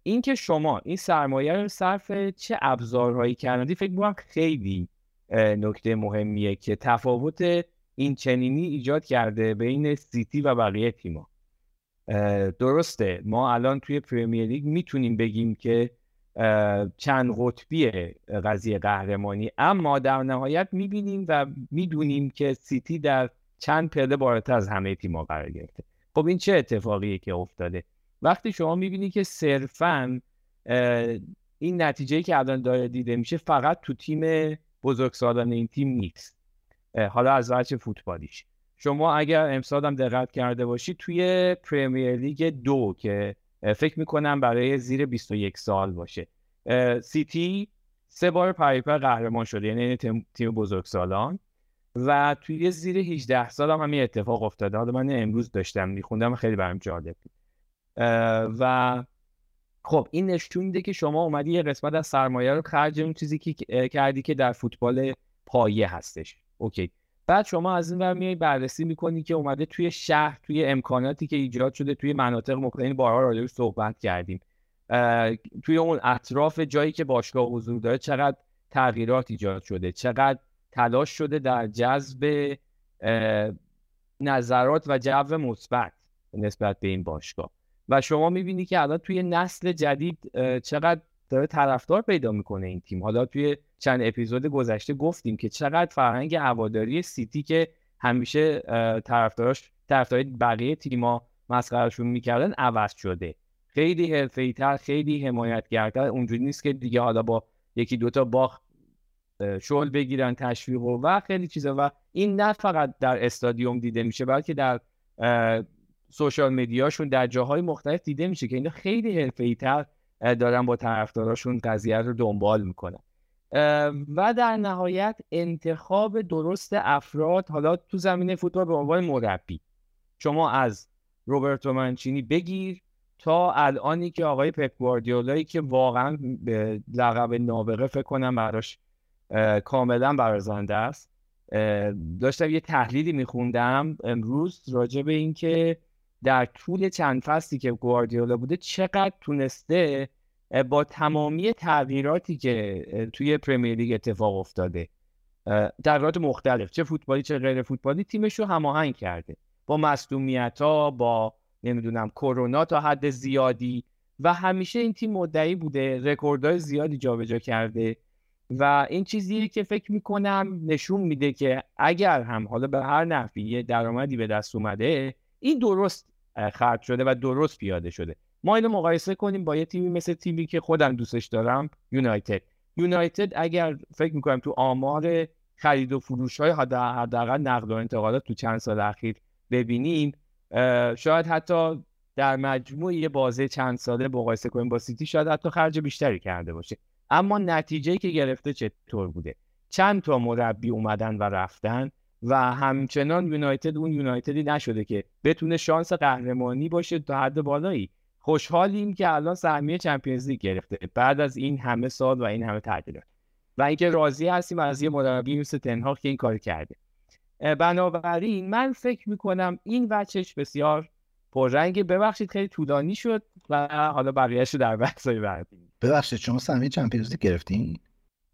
[SPEAKER 2] اینکه شما این سرمایه رو صرف چه ابزارهایی کردی فکر می‌کنم خیلی نکته مهمیه که تفاوت این چنینی ایجاد کرده بین سیتی و بقیه تیما درسته ما الان توی پریمیر لیگ می‌تونیم بگیم که چند قطبی قضیه قهرمانی اما در نهایت می‌بینیم و می‌دونیم که سیتی در چند پله بالاتر از همه تیما قرار گرفته. خب این چه اتفاقیه که افتاده؟ وقتی شما می‌بینی که صرفا این نتیجه که الان داره دیده میشه فقط تو تیم بزرگسالان این تیم نیست. حالا از وجه فوتبالیش. شما اگر امسال هم دقت کرده باشید توی پریمیر لیگ دو که فکر می‌کنم برای زیر 21 سال باشه. سیتی سه بار پریپر قهرمان شده یعنی تیم بزرگسالان. و توی زیر 18 سال هم همین اتفاق افتاده. حالا من امروز داشتم میخوندم خیلی برام جالب بود. و خب این نشون میده که شما اومدی یه قسمت از سرمایه رو خرج اون چیزی که کردی که در فوتبال پایه هستش. اوکی. بعد شما از این ور میای بررسی می‌کنی که اومده توی شهر توی امکاناتی که ایجاد شده توی مناطق مختلف بارها راجعش صحبت کردیم. توی اون اطراف جایی که باشگاه حضور داره چقدر تغییرات ایجاد شده چقدر تلاش شده در جذب نظرات و جو مثبت نسبت به این باشگاه. و شما می‌بینی که الان توی نسل جدید چقدر داره طرفدار پیدا می‌کنه این تیم. حالا توی چند اپیزود گذشته گفتیم که چقدر فرهنگ هواداری سیتی که همیشه طرفداراش طرفدار بقیه تیما مسخرهشون می‌کردن عوض شده. خیلی حرفه‌ای‌تر خیلی حمایتگرتر. اونجوری نیست که دیگه حالا با یکی دوتا باخ شغل بگیرن تشویق و خیلی چیزا. و این نه فقط در استادیوم دیده میشه بلکه در سوشال مدیاشون در جاهای مختلف دیده میشه که اینا خیلی حرفه‌ای تر دارن با طرفداراشون قضیه رو دنبال می‌کنن. و در نهایت انتخاب درست افراد حالا تو زمینه فوتبال به عنوان مربی. شما از روبرتو منچینی بگیر تا الانی که آقای پپ گواردیولایی که واقعا به لقب نابغه فکر کنم براش کاملا برازنده است. داشتم یه تحلیلی میخوندم امروز راجع به اینکه در طول چند فصلی که گواردیولا بوده چقدر تونسته با تمامی تغییراتی که توی پرمیر لیگ اتفاق افتاده تغییرات مختلف چه فوتبالی چه غیر فوتبالی تیمش رو هماهنگ کرده. با مصدومیت ها با نمی‌دونم کرونا تا حد زیادی و همیشه این تیم مدعی بوده رکوردهای زیادی جابجا کرده و این چیزیه که فکر می‌کنم نشون میده که اگر هم حالا به هر نحوی درآمدی به دست اومده این درست خرج شده و درست پیاده شده. ما اینو مقایسه کنیم با یه تیمی مثل تیمی که خودم دوستش دارم یونایتد. یونایتد اگر فکر می‌کنم تو آمار خرید و فروش های حداقل نقل و انتقالات تو چند سال اخیر ببینیم شاید حتی در مجموع یه بازه چند ساله مقایسه کنیم با سیتی شاید حتی خرج بیشتری کرده باشه. اما نتیجه که گرفته چطور بوده؟ چند تا مربی اومدن و رفتن؟ و همچنان یونایتد اون یونایتدی نشده که بتونه شانس قهرمانی باشه تا حد بالایی. خوشحالیم که الان سهمیه چمپیونز لیگ گرفته. بعد از این همه سال و این همه تعطیلات و اینکه راضی هستیم از یه مربی مثل تنهاق که این کار کرده. بنابراین من فکر می‌کنم این وچش بسیار پررنگ ببخشید خیلی طولانی شد و حالا بقیهش رو در بحثای بعد
[SPEAKER 1] ببخشید شما سهمیه چمپیونز لیگ گرفتین؟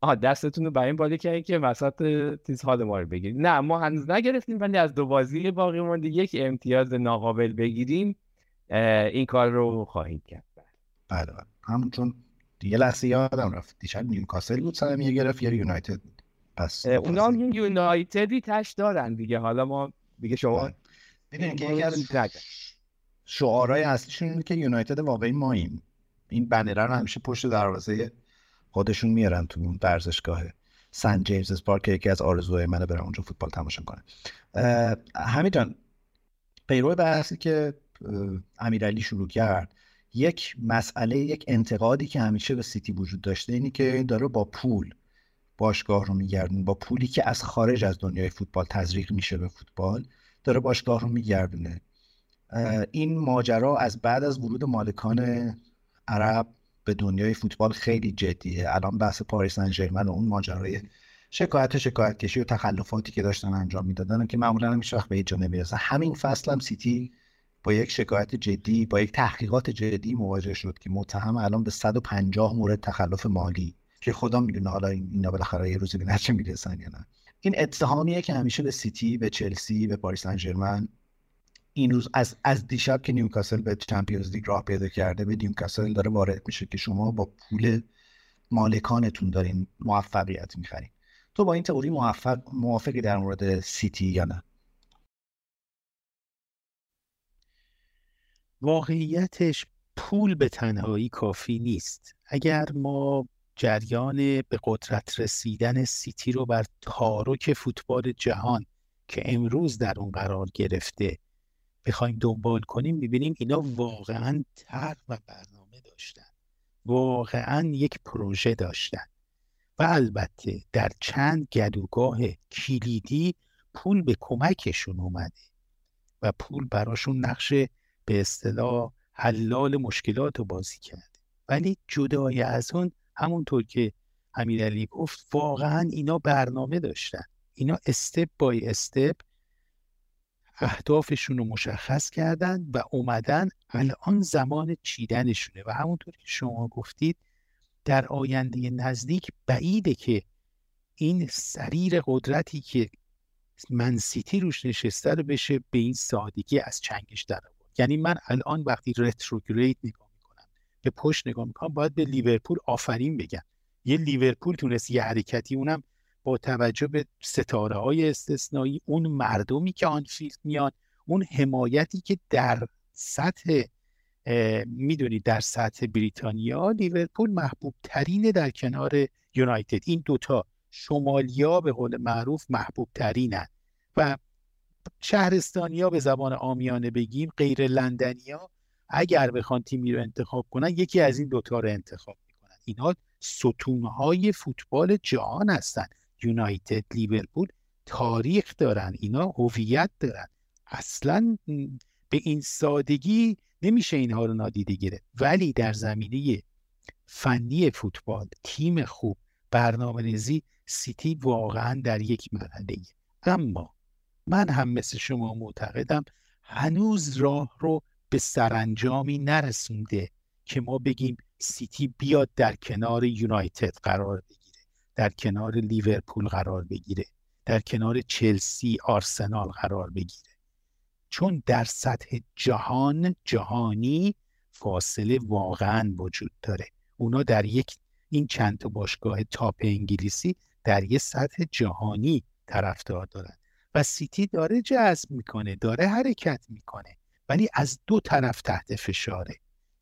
[SPEAKER 2] آها دستتون رو برای این بالی کردین که وسط تیز حال ما رو بگیرید نه ما هنوز نگرفتیم ولی از دو بازی باقی مونده. یک امتیاز ناقابل بگیریم. این کار رو خواهیم کرد.
[SPEAKER 1] بله بله. همون چون یه لحظه یادم رفت. دیشب نیوکاسل بود سهمیه گرفت یا یونایتد.
[SPEAKER 2] پس اونا هم یونایتدی تش دارن دیگه. حالا ما دیگه شما بله.
[SPEAKER 1] ببینید که یکی از شعارهای اصلیشون اینه که یونایتد واقعی ماییم. این بنره رو همیشه پشت دروازه خودشون میارن تو ورزشگاه سن جیمز پارک یکی از آرزوهای منه برم اونجا فوتبال تماشا کنم. همین جان پیرو بحثی که امیرعلی شروع کرد یک مسئله یک انتقادی که همیشه به سیتی وجود داشته اینی که داره با پول باشگاه رو میگردون با پولی که از خارج از دنیای فوتبال تزریق میشه به فوتبال داره باشگاه رو میگردونه. این ماجرا از بعد از ورود مالکان عرب به دنیای فوتبال خیلی جدیه. الان بحث پاریس سن و اون ماجرای شکایت شکایت کشی و تخلفاتی که داشتن انجام می‌دادن که معمولا هیچ وقت به هیچ جا نمی‌رسه. همین فصل هم سیتی با یک شکایت جدی با یک تحقیقات جدی مواجه شد که متهم الان به 150 مورد تخلف مالی که خدا می‌دونه حالا اینا بالاخره یه روزی به نتیجه می‌رسن یا نه. این اتهامیه که همیشه به سیتی به چلسی به پاریس سن این روزا از دیشب که نیوکاسل به چمپیونز لیگ راه پیدا کرده به نیوکاسل داره وارد میشه که شما با پول مالکانتون دارین موفقیت می‌خرین. تو با این تئوری موفق موافقی در مورد سیتی یا نه؟
[SPEAKER 3] واقعیتش پول به تنهایی کافی نیست. اگر ما جریان به قدرت رسیدن سیتی رو بر تارک فوتبال جهان که امروز در اون قرار گرفته بخوایم دنبال کنیم می‌بینیم اینا واقعا تر و برنامه داشتن. واقعا یک پروژه داشتن. و البته در چند گدوگاه کلیدی پول به کمکشون اومده و پول براشون نقش به اصطلاح حلال مشکلات رو بازی کرده. ولی جدای از اون همونطور که امیرعلی گفت واقعا اینا برنامه داشتن. اینا استپ بای استپ اهدافشون رو مشخص کردن و اومدن الان زمان چیدنشونه. و همونطور که شما گفتید در آینده نزدیک بعیده که این سریر قدرتی که منسیتی روش نشسته رو بشه به این سادگی از چنگش در یعنی من الان وقتی رتروگرید نگاه می‌کنم به پشت نگاه می‌کنم باید به لیورپول آفرین بگم. یه لیورپول تونست یه حرکتی اونم با توجه به ستاره های استثنایی اون مردمی که آنفیلد میان اون حمایتی که در سطح می‌دونید در سطح بریتانیا لیورپول محبوب ترینه در کنار یونایتد. این دوتا شمالیا به قول معروف محبوب ترینن و شهرستانیا به زبان آمیانه بگیم غیر لندنیا اگر بخوان تیمی رو انتخاب کنن یکی از این دوتا رو انتخاب می‌کنن. اینها ستونهای فوتبال جهان هستن. یونایتد لیورپول تاریخ دارن اینا هویت دارن. اصلا به این سادگی نمیشه اینها رو نادیده گرفت. ولی در زمینه فنی فوتبال تیم خوب برنامه ریزی سیتی واقعا در یک مرحله. اما من هم مثل شما معتقدم هنوز راه رو به سرانجامی نرسونده که ما بگیم سیتی بیاد در کنار یونایتد قرار بگیره. در کنار لیورپول قرار بگیره. در کنار چلسی آرسنال قرار بگیره. چون در سطح جهان جهانی فاصله واقعا وجود داره. اونا در یک این چند تا باشگاه top انگلیسی در یک سطح جهانی طرفدار دارن. و سیتی داره جذب می‌کنه داره حرکت می‌کنه ولی از دو طرف تحت فشاره.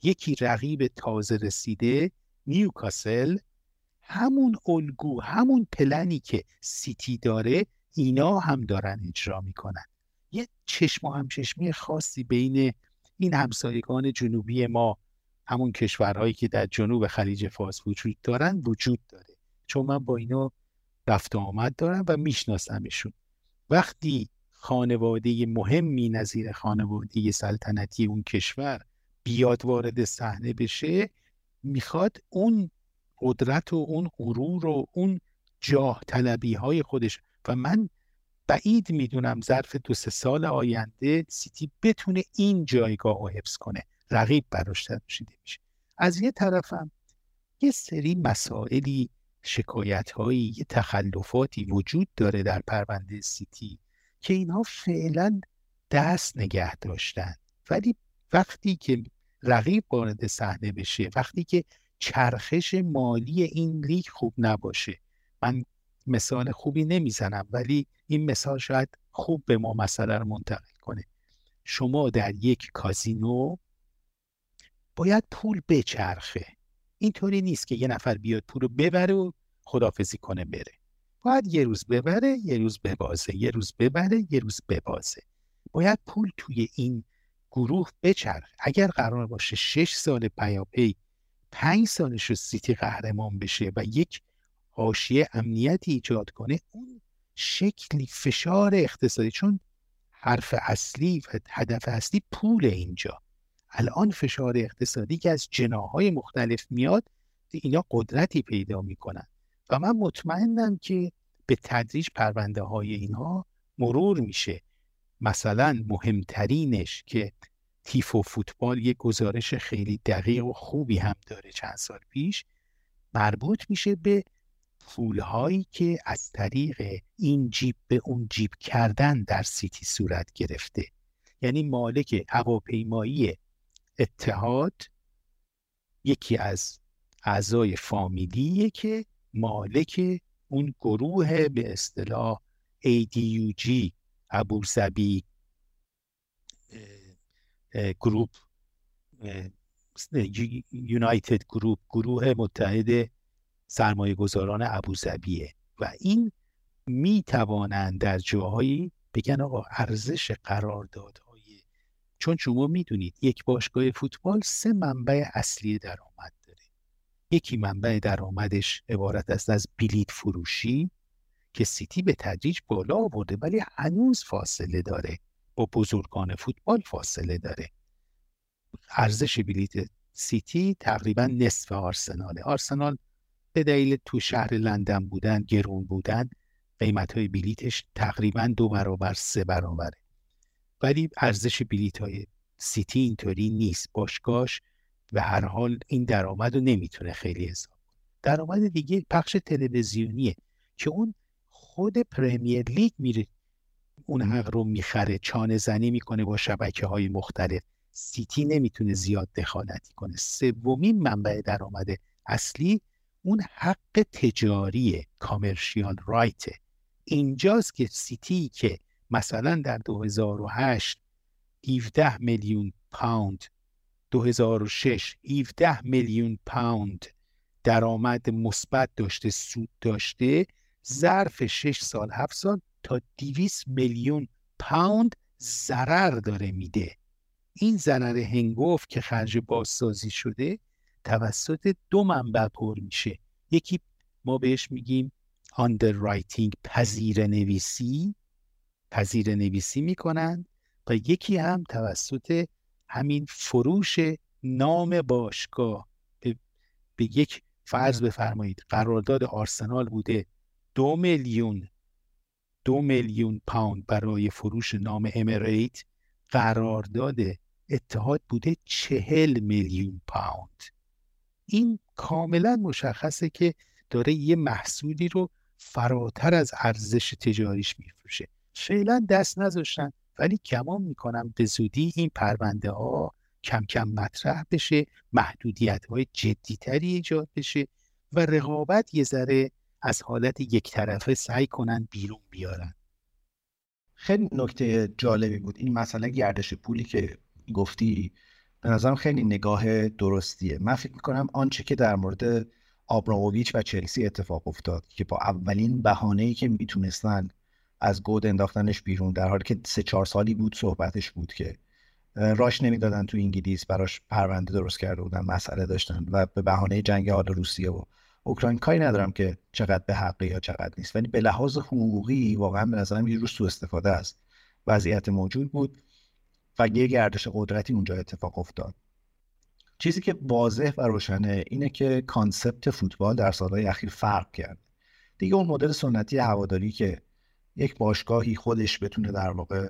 [SPEAKER 3] یکی رقیب تازه رسیده نیوکاسل همون الگو همون پلنی که سیتی داره اینا هم دارن اجرا می‌کنن. یه چشم و همچشمی خاصی بین این همسایگان جنوبی ما همون کشورهایی که در جنوب خلیج فارس وجود دارن وجود داره. چون من با اینا رفت آمد دارم و میشناسمشون. وقتی خانواده مهمی نظیر خانواده سلطنتی اون کشور بیاد وارد صحنه بشه می‌خواد اون قدرت و اون غرور و اون جاه طلبی های خودش. و من بعید می‌دونم ظرف دو سه سال آینده سیتی بتونه این جایگاه رو حفظ کنه. رقیب براش ترشیده میشه. از یه طرفم یه سری مسائلی شکایت هایی یه تخلفاتی وجود داره در پرونده سیتی که اینها فعلا دست نگه داشتن. ولی وقتی که رقیب وارد صحنه بشه وقتی که چرخش مالی این لیگ خوب نباشه. من مثال خوبی نمی‌زنم ولی این مثال شاید خوب به ما مسئله رو منتقل کنه. شما در یک کازینو باید پول بچرخه. اینطوری نیست که یه نفر بیاد پول رو ببره و خدافزی کنه بره. باید یه روز ببره یه روز ببازه یه روز ببره یه روز ببازه. باید پول توی این گروه بچرخه. اگر قرار باشه شش سال پیاپی پنج سالش رو سیتی قهرمان بشه و یک حاشیه امنیتی ایجاد کنه اون شکلی فشار اقتصادی چون حرف اصلی و هدف اصلی پول اینجا. الان فشار اقتصادی که از جناهای مختلف میاد اینا قدرتی پیدا می‌کنن. و من مطمئنم که به تدریج پرونده های اینها مرور میشه. مثلا مهمترینش که تیفو فوتبال یک گزارش خیلی دقیق و خوبی هم داره چند سال پیش. مربوط میشه به پولهایی که از طریق این جیب به اون جیب کردن در سیتی صورت گرفته. یعنی مالک هواپیمایی اتحاد یکی از اعضای فامیلیه که مالک اون گروه به اصطلاح ADUG ابوظبی گروپ یونایتد گروپ گروه متحد سرمایه گذاران ابوظبیه. و این می توانند در جاهایی بگن آقا ارزش قراردادهای چون شما می‌دونید یک باشگاه فوتبال سه منبع اصلی درآمد داره. یکی منبع درآمدش عبارت است از بلیت فروشی که سیتی به تدریج بالا آورده ولی هنوز فاصله داره. با بزرگان فوتبال فاصله داره. ارزش بلیت سیتی تقریبا نصف آرسناله. آرسنال به دلیل تو شهر لندن بودن گرون بودن قیمت های بلیتش تقریبا دو برابر سه برابره ولی ارزش بلیت های سیتی اینطوری نیست. باشگاش و هر حال این درآمد رو نمی‌تونه خیلی حساب درآمد دیگه پخش تلویزیونیه که اون خود پرمیر لیگ میره اون حق رو می‌خره چانه زنی می‌کنه با شبکه های مختلف. سیتی نمی‌تونه زیاد دخالتی کنه. سومین منبع درآمد اصلی اون حق تجاری commercial right. اینجاست که سیتی که مثلا در 2008 17 میلیون پوند 2006 17 میلیون پوند درآمد مثبت داشته سود داشته ظرف 6 سال 7 سال تا 200 میلیون پوند ضرر داره میده. این ضرر هنگفت که خرج بازسازی شده توسط دو منبع پر میشه. یکی ما بهش میگیم underwriting پذیر نویسی پذیر نویسی می‌کنن و یکی هم توسط همین فروش نام باشگاه. به, به یک فرض بفرمایید قرارداد آرسنال بوده. دو میلیون دو میلیون پوند برای فروش نام امریت قرارداد اتحاد بوده چهل میلیون پوند. این کاملا مشخصه که داره یه محصولی رو فراتر از ارزش تجاریش میفروشه. فعلا دست نذاشتن ولی گمان می‌کنم به زودی این پرونده ها کم کم مطرح بشه محدودیت های جدیتری ایجاد بشه و رقابت یه ذره از حالت یک طرفه سعی کنن بیرون بیارن.
[SPEAKER 1] خیلی نکته جالبی بود. این مسئله گردش پولی که گفتی به نظرم خیلی نگاه درستیه. من فکر می‌کنم آنچه که در مورد آبراموویچ و چلسی اتفاق افتاد که با اولین بهانه که می‌تونستن از گود انداختنش بیرون در حالی که سه چهار سالی بود صحبتش بود که راش نمی‌دادن تو انگلیس براش پرونده درست کرده بودن مسئله داشتن و به بهانه جنگ حال روسیه و اوکراین کاری ندارم که چقدر به حقی یا چقدر نیست. ولی به لحاظ حقوقی واقعا به نظرم یه روز سوء استفاده است. وضعیت موجود بود و یه گردش قدرتی اونجا اتفاق افتاد. چیزی که واضح و روشنه اینه که کانسپت فوتبال در سالهای اخیر فرق کرد. دیگه اون مدل سنتی هواداری که یک باشگاهی خودش بتونه در واقع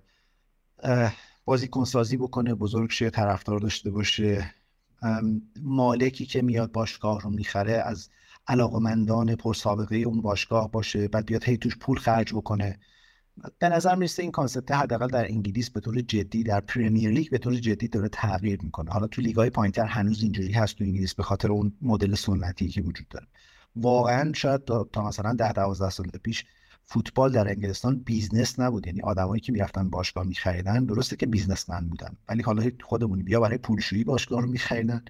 [SPEAKER 1] بازیکن سازی بکنه بزرگ شه طرفدار داشته باشه مالکی که میاد باشگاه رو می‌خره از علاقمندان پرسابقه اون باشگاه باشه بعد بیاد هی توش پول خرج بکنه. به نظر می‌رسه این concept حداقل در انگلیس به طور جدی در پرمیر لیگ به طور جدی داره تغییر می‌کنه. حالا تو لیگ های پایینتر هنوز اینجوری هست تو انگلیس به خاطر اون مدل سنتی که وجود داره. واقعا شاید تا مثلا ده 12 سال پیش فوتبال در انگلستان business نبود. یعنی آدمایی که می‌رفتن باشگاه میخریدن درسته که businessman بودن ولی حالا خودمونیم یا برای پولشویی باشگاه رو میخریدن.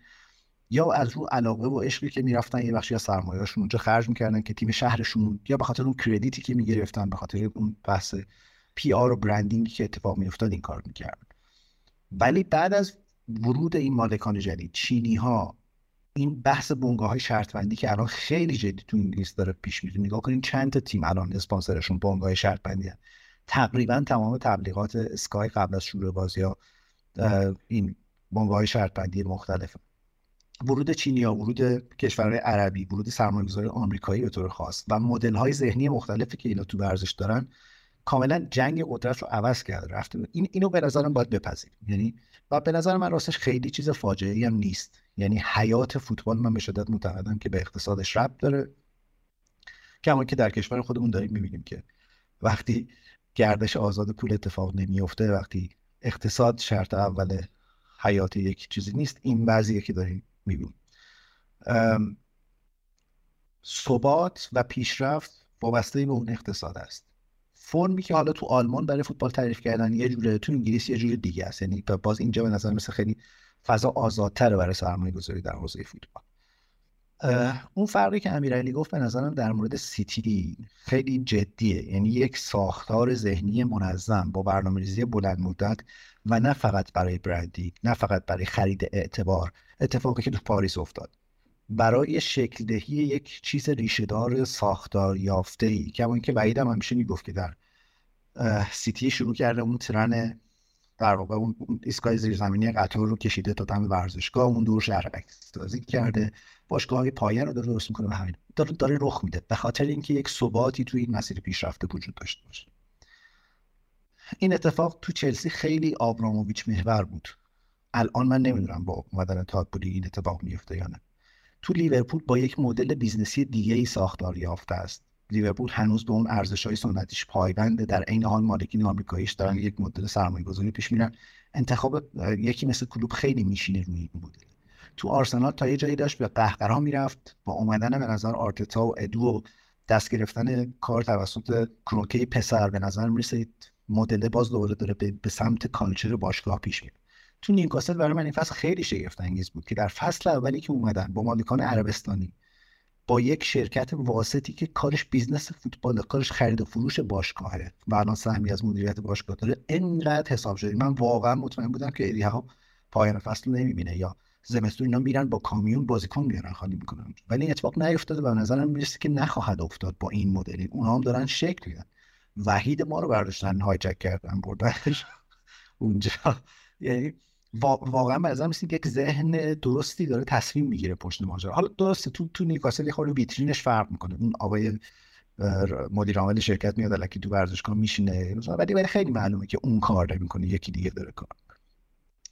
[SPEAKER 1] یا از رو علاقه و عشقی که می‌رفتن یه بخشی از سرمایه‌شون اونجا خرج می‌کردن که تیم شهرشون یا به خاطر اون credit ی که می‌گرفتن به خاطر اون بحث پی آر و برندینگی که اتفاق میافتاد این کار می‌کردن. ولی بعد از ورود این مالکان جدید چینی ها این بحث بنگاه های شرط که الان خیلی جدی تو انگلیس داره پیش میره نگاه کنین چند تا تیم الان اسپانسرشون بنگاه شرط بندی تقریبا تمام تبلیغات اسکای قبل از شروع بازی ها این بنگاه های شرط بندی مختلف ورود چینی ها ورود کشورهای عربی ورود سرمایه‌گذاری آمریکایی به طور خاص و مدل های ذهنی مختلفی که اینا تو ورزش دارن کاملا جنگ قدرت رو عوض کرده. رفته این اینو به نظرم باید بپذیریم. یعنی و به نظر من راستش خیلی چیز فاجعه هم نیست. یعنی حیات فوتبال من به شدت معتقدم که به اقتصادش ربط داره. کما که در کشور خودمون داریم می‌بینیم که وقتی گردش آزاد پول اتفاق نمیفته وقتی اقتصاد شرط اول حیات یک چیزی نیست این بعضیه که داریم می‌بینیم ثبات و پیشرفت وابسته به اون اقتصاد است. فرمی که حالا تو آلمان برای فوتبال تعریف کردن یه جوره تو انگلیس یه جور دیگه است. یعنی باز اینجا به نظر مثل خیلی فضا آزادتره برای سرمایه گذاری در حوزه فوتبال. اون فرقی که امیرعلی گفت به نظرم در مورد سیتی خیلی جدیه. یعنی یک ساختار ذهنی منظم با برنامه ریزی بلند مدت و نه فقط برای برندی نه فقط برای خرید اعتبار اتفاقی که تو پاریس افتاد. برای شکل دهی یک چیز ریشهدار ساختار یافته ای که اون که وحید هم همیشه می‌گفت که در سیتی شروع کرده اون ترن در واقع اون ایستگاه زیرزمینی قطار رو کشیده تا دم ورزشگاه اون دور شهر سازی کرده. باشگاه پایه رو داره درست می‌کنه و همین. داره, داره رخ میده. به خاطر اینکه یک ثباتی توی این مسیر پیشرفته وجود داشته باشه. این اتفاق تو چلسی خیلی آبراموویچ محور بود. الان من نمی‌دونم با اومدن تاد بولی این اتفاق میفته یا نه. تو لیورپول با یک مدل business ی دیگه ای ساختار یافته است. لیورپول هنوز به اون ارزش های سنتیش پایبنده. در عین حال مالکین آمریکاییش دارن یک مدل سرمایه گذاری پیش میرن. انتخاب یکی مثل کلوب خیلی میشینه روی این مدل. تو آرسنال تا یه جایی داشت به قهقرا می‌رفت. با اومدن به نظر آرتتا و ادو و دست گرفتن کار توسط کرونکه پسر به نظر می‌رسه مدل باز دوباره داره به, سمت culture باشگاه پیش میره تو نیوکاسل برای من این فصل خیلی شگفت انگیز بود که در فصل اولی که اومدن با مالکان عربستانی با یک شرکت واسطی که کارش بیزنس فوتبال کارش خرید و فروش باشگاهه و الان سهمی از مدیریت باشگاه داره انقدر حساب شده. من واقعا مطمئن بودم که ادی هاو پایان فصل نمی‌بینه یا زمستون اینا میرن با کامیون بازیکن میارن خالی می‌کنن. ولی این اتفاق نیفتاده و به نظرم می‌رسه که نخواهد افتاد با این مدلی. اونها هم دارن شکل میدن. وحید ما رو برداشتن هایجک کردن بردنش. اونجا. یعنی واقعا به نظر یک ذهن درستی داره تصمیم می‌گیره پشت ماجرا. حالا درسته تو تو نیوکاسل یه خورده ویترینش فرق می‌کنه. اون آقای مدیر عامل شرکت میاد الکی تو ورزشگاه میشینه. ولی ولی خیلی معلومه که اون کار می‌کنه یکی دیگه داره کار.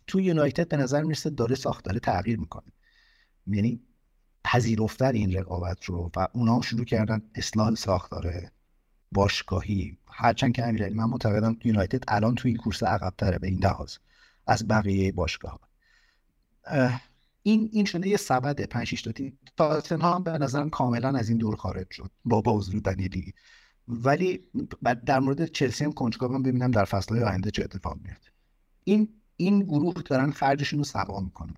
[SPEAKER 1] تو یونایتد به نظر می‌رسه داره ساختاره تغییر می‌کنه. یعنی پذیرفتن این رقابت رو و اونا شروع کردن اصلاح ساختاره. باشگاهی. هرچند که امیرعلی من معتقدم یونایتد الان تو این کورس عقبتره به این لحاظ از بقیه باشگاه این این شده یه سبد 5 6 تا تاتنهام به نظرم کاملا از این دور خارج شد با با حضور دنیلی. ولی در مورد چلسی هم کنجکاوم ببینم در فصل آینده چه اتفاق میفته این این گروه دارن خرجشون رو سوا می‌کنن.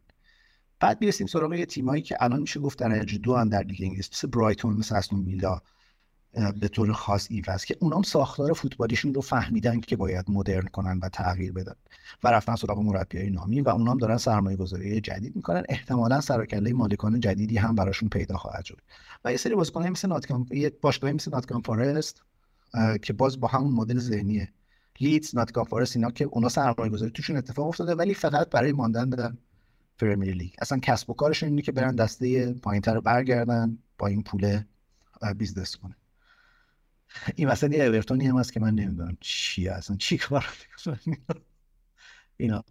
[SPEAKER 1] بعد می‌رسیم سراغ یه تیمایی که الان میشه گفت درجه دو هم در لیگ انگلیس مثل برایتون مثل استون ویلا. به طور خاص ولوز که اونام ساختار فوتبالیشون رو فهمیدن که باید مدرن کنن و تغییر بدن و رفتن سراغ مربیای نامی و اونام دارن سرمایه گذاری جدید می‌کنن. احتمالا سروکله مالکان جدیدی هم براشون پیدا خواهد شد. و یه سری بازیکن مثل ناتینگهام باشگاهی مثل ناتینگهام فارست که باز با همون مدل ذهنیه. لیدز ناتینگهام فارست اینا که اونا سرمایه گذاری توشون اتفاق افتاده ولی فقط برای ماندن در پرمیر لیگ. اصلا کسب و کارشون اینه که برن دسته پایینتر برگردن با این پول بیزنس کنه این وسط یه اورتونی هم هست که من نمی‌دونم چی اصلا چی کار اینا.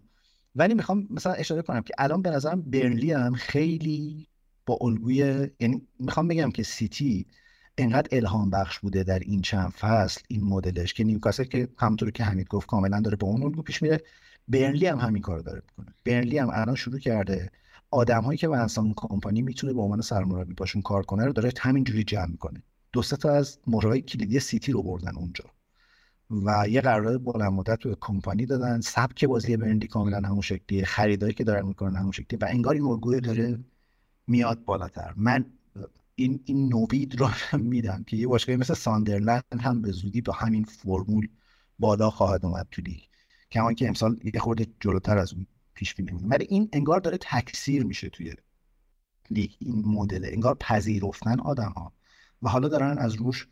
[SPEAKER 1] ولی می‌خوام مثلا اشاره کنم که الان به نظرم برنلی هم خیلی با الگوی یعنی می‌خوام بگم که سیتی انقدر الهام بخش بوده در این چند فصل این مدلش که نیوکاسل که همونطور که حمید گفت کاملا داره با اون الگو پیش میره برنلی هم همین کار داره می‌کنه. برنلی هم الان شروع کرده. آدم هایی که ونسان کمپانی می‌تونه به عنوان سرمربی باشون کار کنه رو داره همینجوری جمع می‌کنه. دو تا از مهرهای کلیدی سیتی رو بردن اونجا. و یه قرارداد بلند مدت به کمپانی دادن. سبک بازی برندی کاملا همون شکلیه. خریدایی که دارن می‌کنن همون شکلیه. و انگار این الگوی داره میاد بالاتر. من این این نوید رو میدم که یه باشگاهی مثل ساندرلند هم به زودی با همین فرمول بالا خواهد اومد تو لیگ. کما که امسال یه خورده جلوتر از اون پیش بینی ولی این انگار داره تکثیر میشه توی لیگ. این مدل انگار پذیرفتن آدم ها و حالا دارن از روش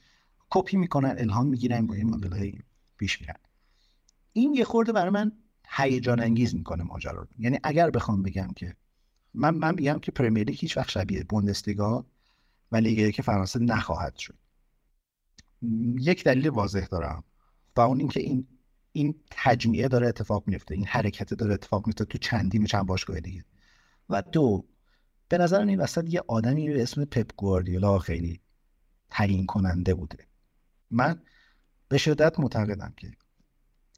[SPEAKER 1] کپی می‌کنن الهام می‌گیرن با این مدل پیش میرن. این یه خورده برای من هیجان انگیز می‌کنه ماجرا رو. یعنی اگر بخوام بگم که من من میگم که پرمیر لیگ هیچ وقت شبیه بوندسلیگا و لیگ یک فرانسه نخواهد شد. یک دلیل واضح دارم و اون اینکه این این تجمیعه داره اتفاق میفته این حرکت داره اتفاق میفته تو چندین چند باشگاه دیگه. و دو به نظر این وسط یه آدمی به اسم پپ گواردیولا خیلی تعیین کننده بوده. من به شدت معتقدم که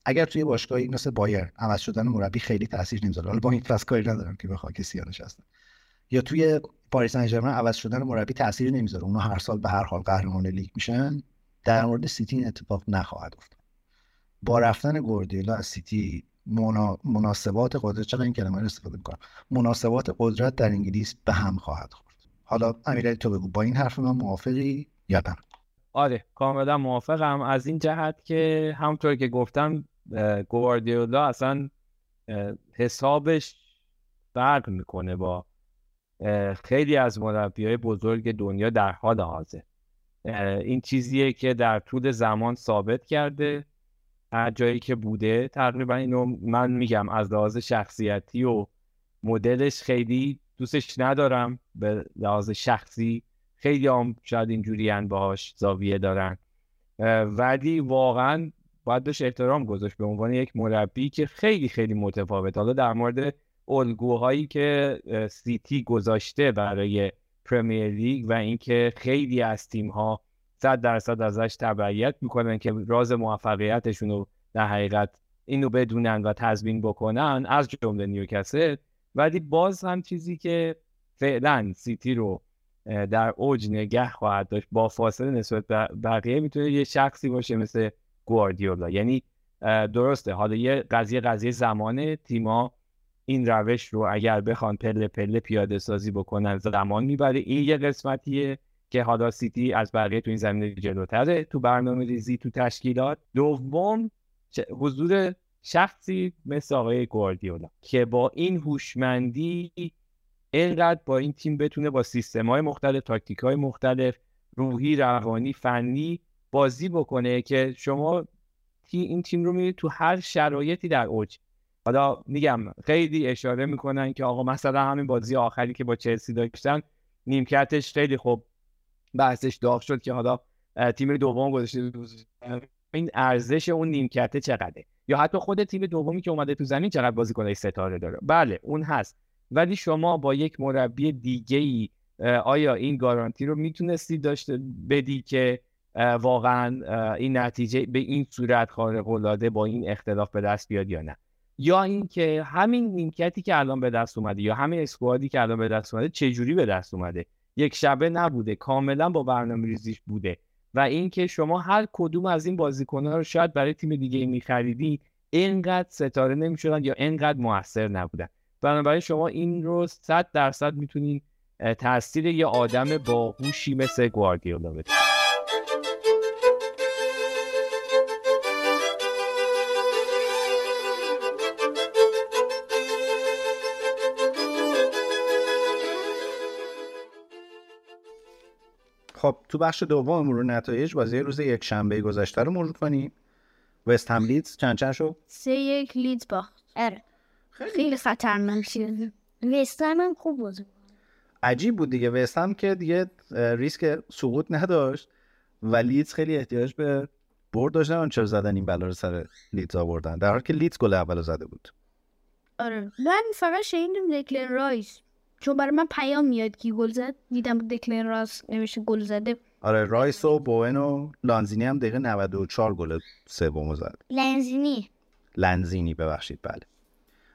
[SPEAKER 1] اگر توی باشگاهی مثل بایر عوض شدن مربی خیلی تاثیر نمی‌ذاره. حالا با این فصل کاری ندارم که به خاک سیانش هستن یا توی پاریس سن عوض شدن مربی تاثیر نمی‌ذاره. اونا هر سال به هر حال قهرمان لیگ میشن. در مورد سیتی این اتفاق نخواهد افتاد. با رفتن گوردیولا از سیتی مناسبات قدرت چقدر این کلمه رو استفاده می‌کنم؟ مناسبات قدرت در انگلیس به هم خواهد خورد. حالا امیرعلی تو بگو. با این حرف من موافقی؟ یا نه
[SPEAKER 2] آره کاملا موافقم. از این جهت که همونطور که گفتم گواردیولا اصلا حسابش فرق می‌کنه با خیلی از مربی بزرگ دنیا در حال حاضر. این چیزیه که در طول زمان ثابت کرده. هر جایی که بوده تقریبا اینو من میگم از لحاظ شخصیتی و مدلش خیلی دوستش ندارم. به لحاظ شخصی خیلی هم شاید اینجوری باهاش زاویه دارن. ولی واقعا باید بهش احترام گذاشت به عنوان یک مربی که خیلی خیلی متفاوت. حالا در مورد الگوهایی که سیتی گذاشته برای پرمیر لیگ و اینکه خیلی از تیم ها صد درصد ازش تبعیت می‌کنن که راز موفقیتشون رو در حقیقت اینو بدونن و تضمین بکنن از جمله نیوکاسل. ولی باز هم چیزی که فعلا سیتی رو در اوج نگه خواهد داشت با فاصله نسبت به بقیه می‌تونه یه شخصی باشه مثل گواردیولا. یعنی درسته حالا یه قضیه قضیه زمانه تیما این روش رو اگر بخوان پله پله پیاده سازی بکنن زمان می‌بره. این یه قسمتیه که حالا سیتی از بقیه تو این زمینه جلوتره. تو برنامه ریزی تو تشکیلات. دوم حضور شخصی مثل آقای گواردیولا که با این هوشمندی اینقدر با این تیم بتونه با سیستم های مختلف تاکتیک های مختلف روحی روانی فنی بازی بکنه که شما این تیم رو می‌بینید تو هر شرایطی در اوج. حالا میگم خیلی اشاره می‌کنن که آقا مثلا همین بازی آخری که با چلسی داشتن نیمکتش خیلی خوب بحثش داغ شد که حالا تیم دوم گذاشته این ارزش اون نیمکته چقدره؟ یا حتی خود تیم دومی که اومده تو زمین چقدر بازیکنای ستاره داره؟ بله اون هست. ولی شما با یک مربی دیگه ای آیا این گارانتی رو می‌تونستی داشته بدی که واقعا این نتیجه به این صورت خارق العاده با این اختلاف به دست بیاد یا نه؟ یا اینکه همین نیمکتی که الان به دست اومده یا همین اسکوادی که الان به دست اومده چه جوری به دست اومده؟ یک شبه نبوده کاملا با برنامه ریزیش بوده و اینکه شما هر کدوم از این بازیکن‌ها رو شاید برای تیم دیگه میخریدی اینقدر ستاره نمی‌شدن یا اینقدر موثر نبودن. بنابراین شما این رو صد درصد می‌تونین تاثیر یه آدم باهوشی مثل گواردیولا بده
[SPEAKER 1] خب تو بخش دوم مرور نتایج بازی روز یک شنبه گذشته رو مرور کنیم. وست هم لیدز چند چند شد؟
[SPEAKER 5] سه یک لیدز باخت
[SPEAKER 4] آره.
[SPEAKER 5] خیلی خطرناک شد
[SPEAKER 4] وستهم هم خوب بازی کرد.
[SPEAKER 1] عجیب بود دیگه. وست هم که دیگه ریسک سقوط نداشت و لیدز خیلی احتیاج به برد داشت نمی‌دونم چرا زدن این بلا رو سر لیدز آوردن. در حالی که لیدز گل اول زده بود.
[SPEAKER 5] آره. من فقط شنیدم دکلن رایس. چون برای من پیام میاد کی گل زد. دیدم دکلن رایس نوشته گل زده.
[SPEAKER 1] آره رایس و بوئن و لانزینی هم دقیقه 94 گل سومو زد.
[SPEAKER 4] لنزینی
[SPEAKER 1] لنزینی ببخشید. بله.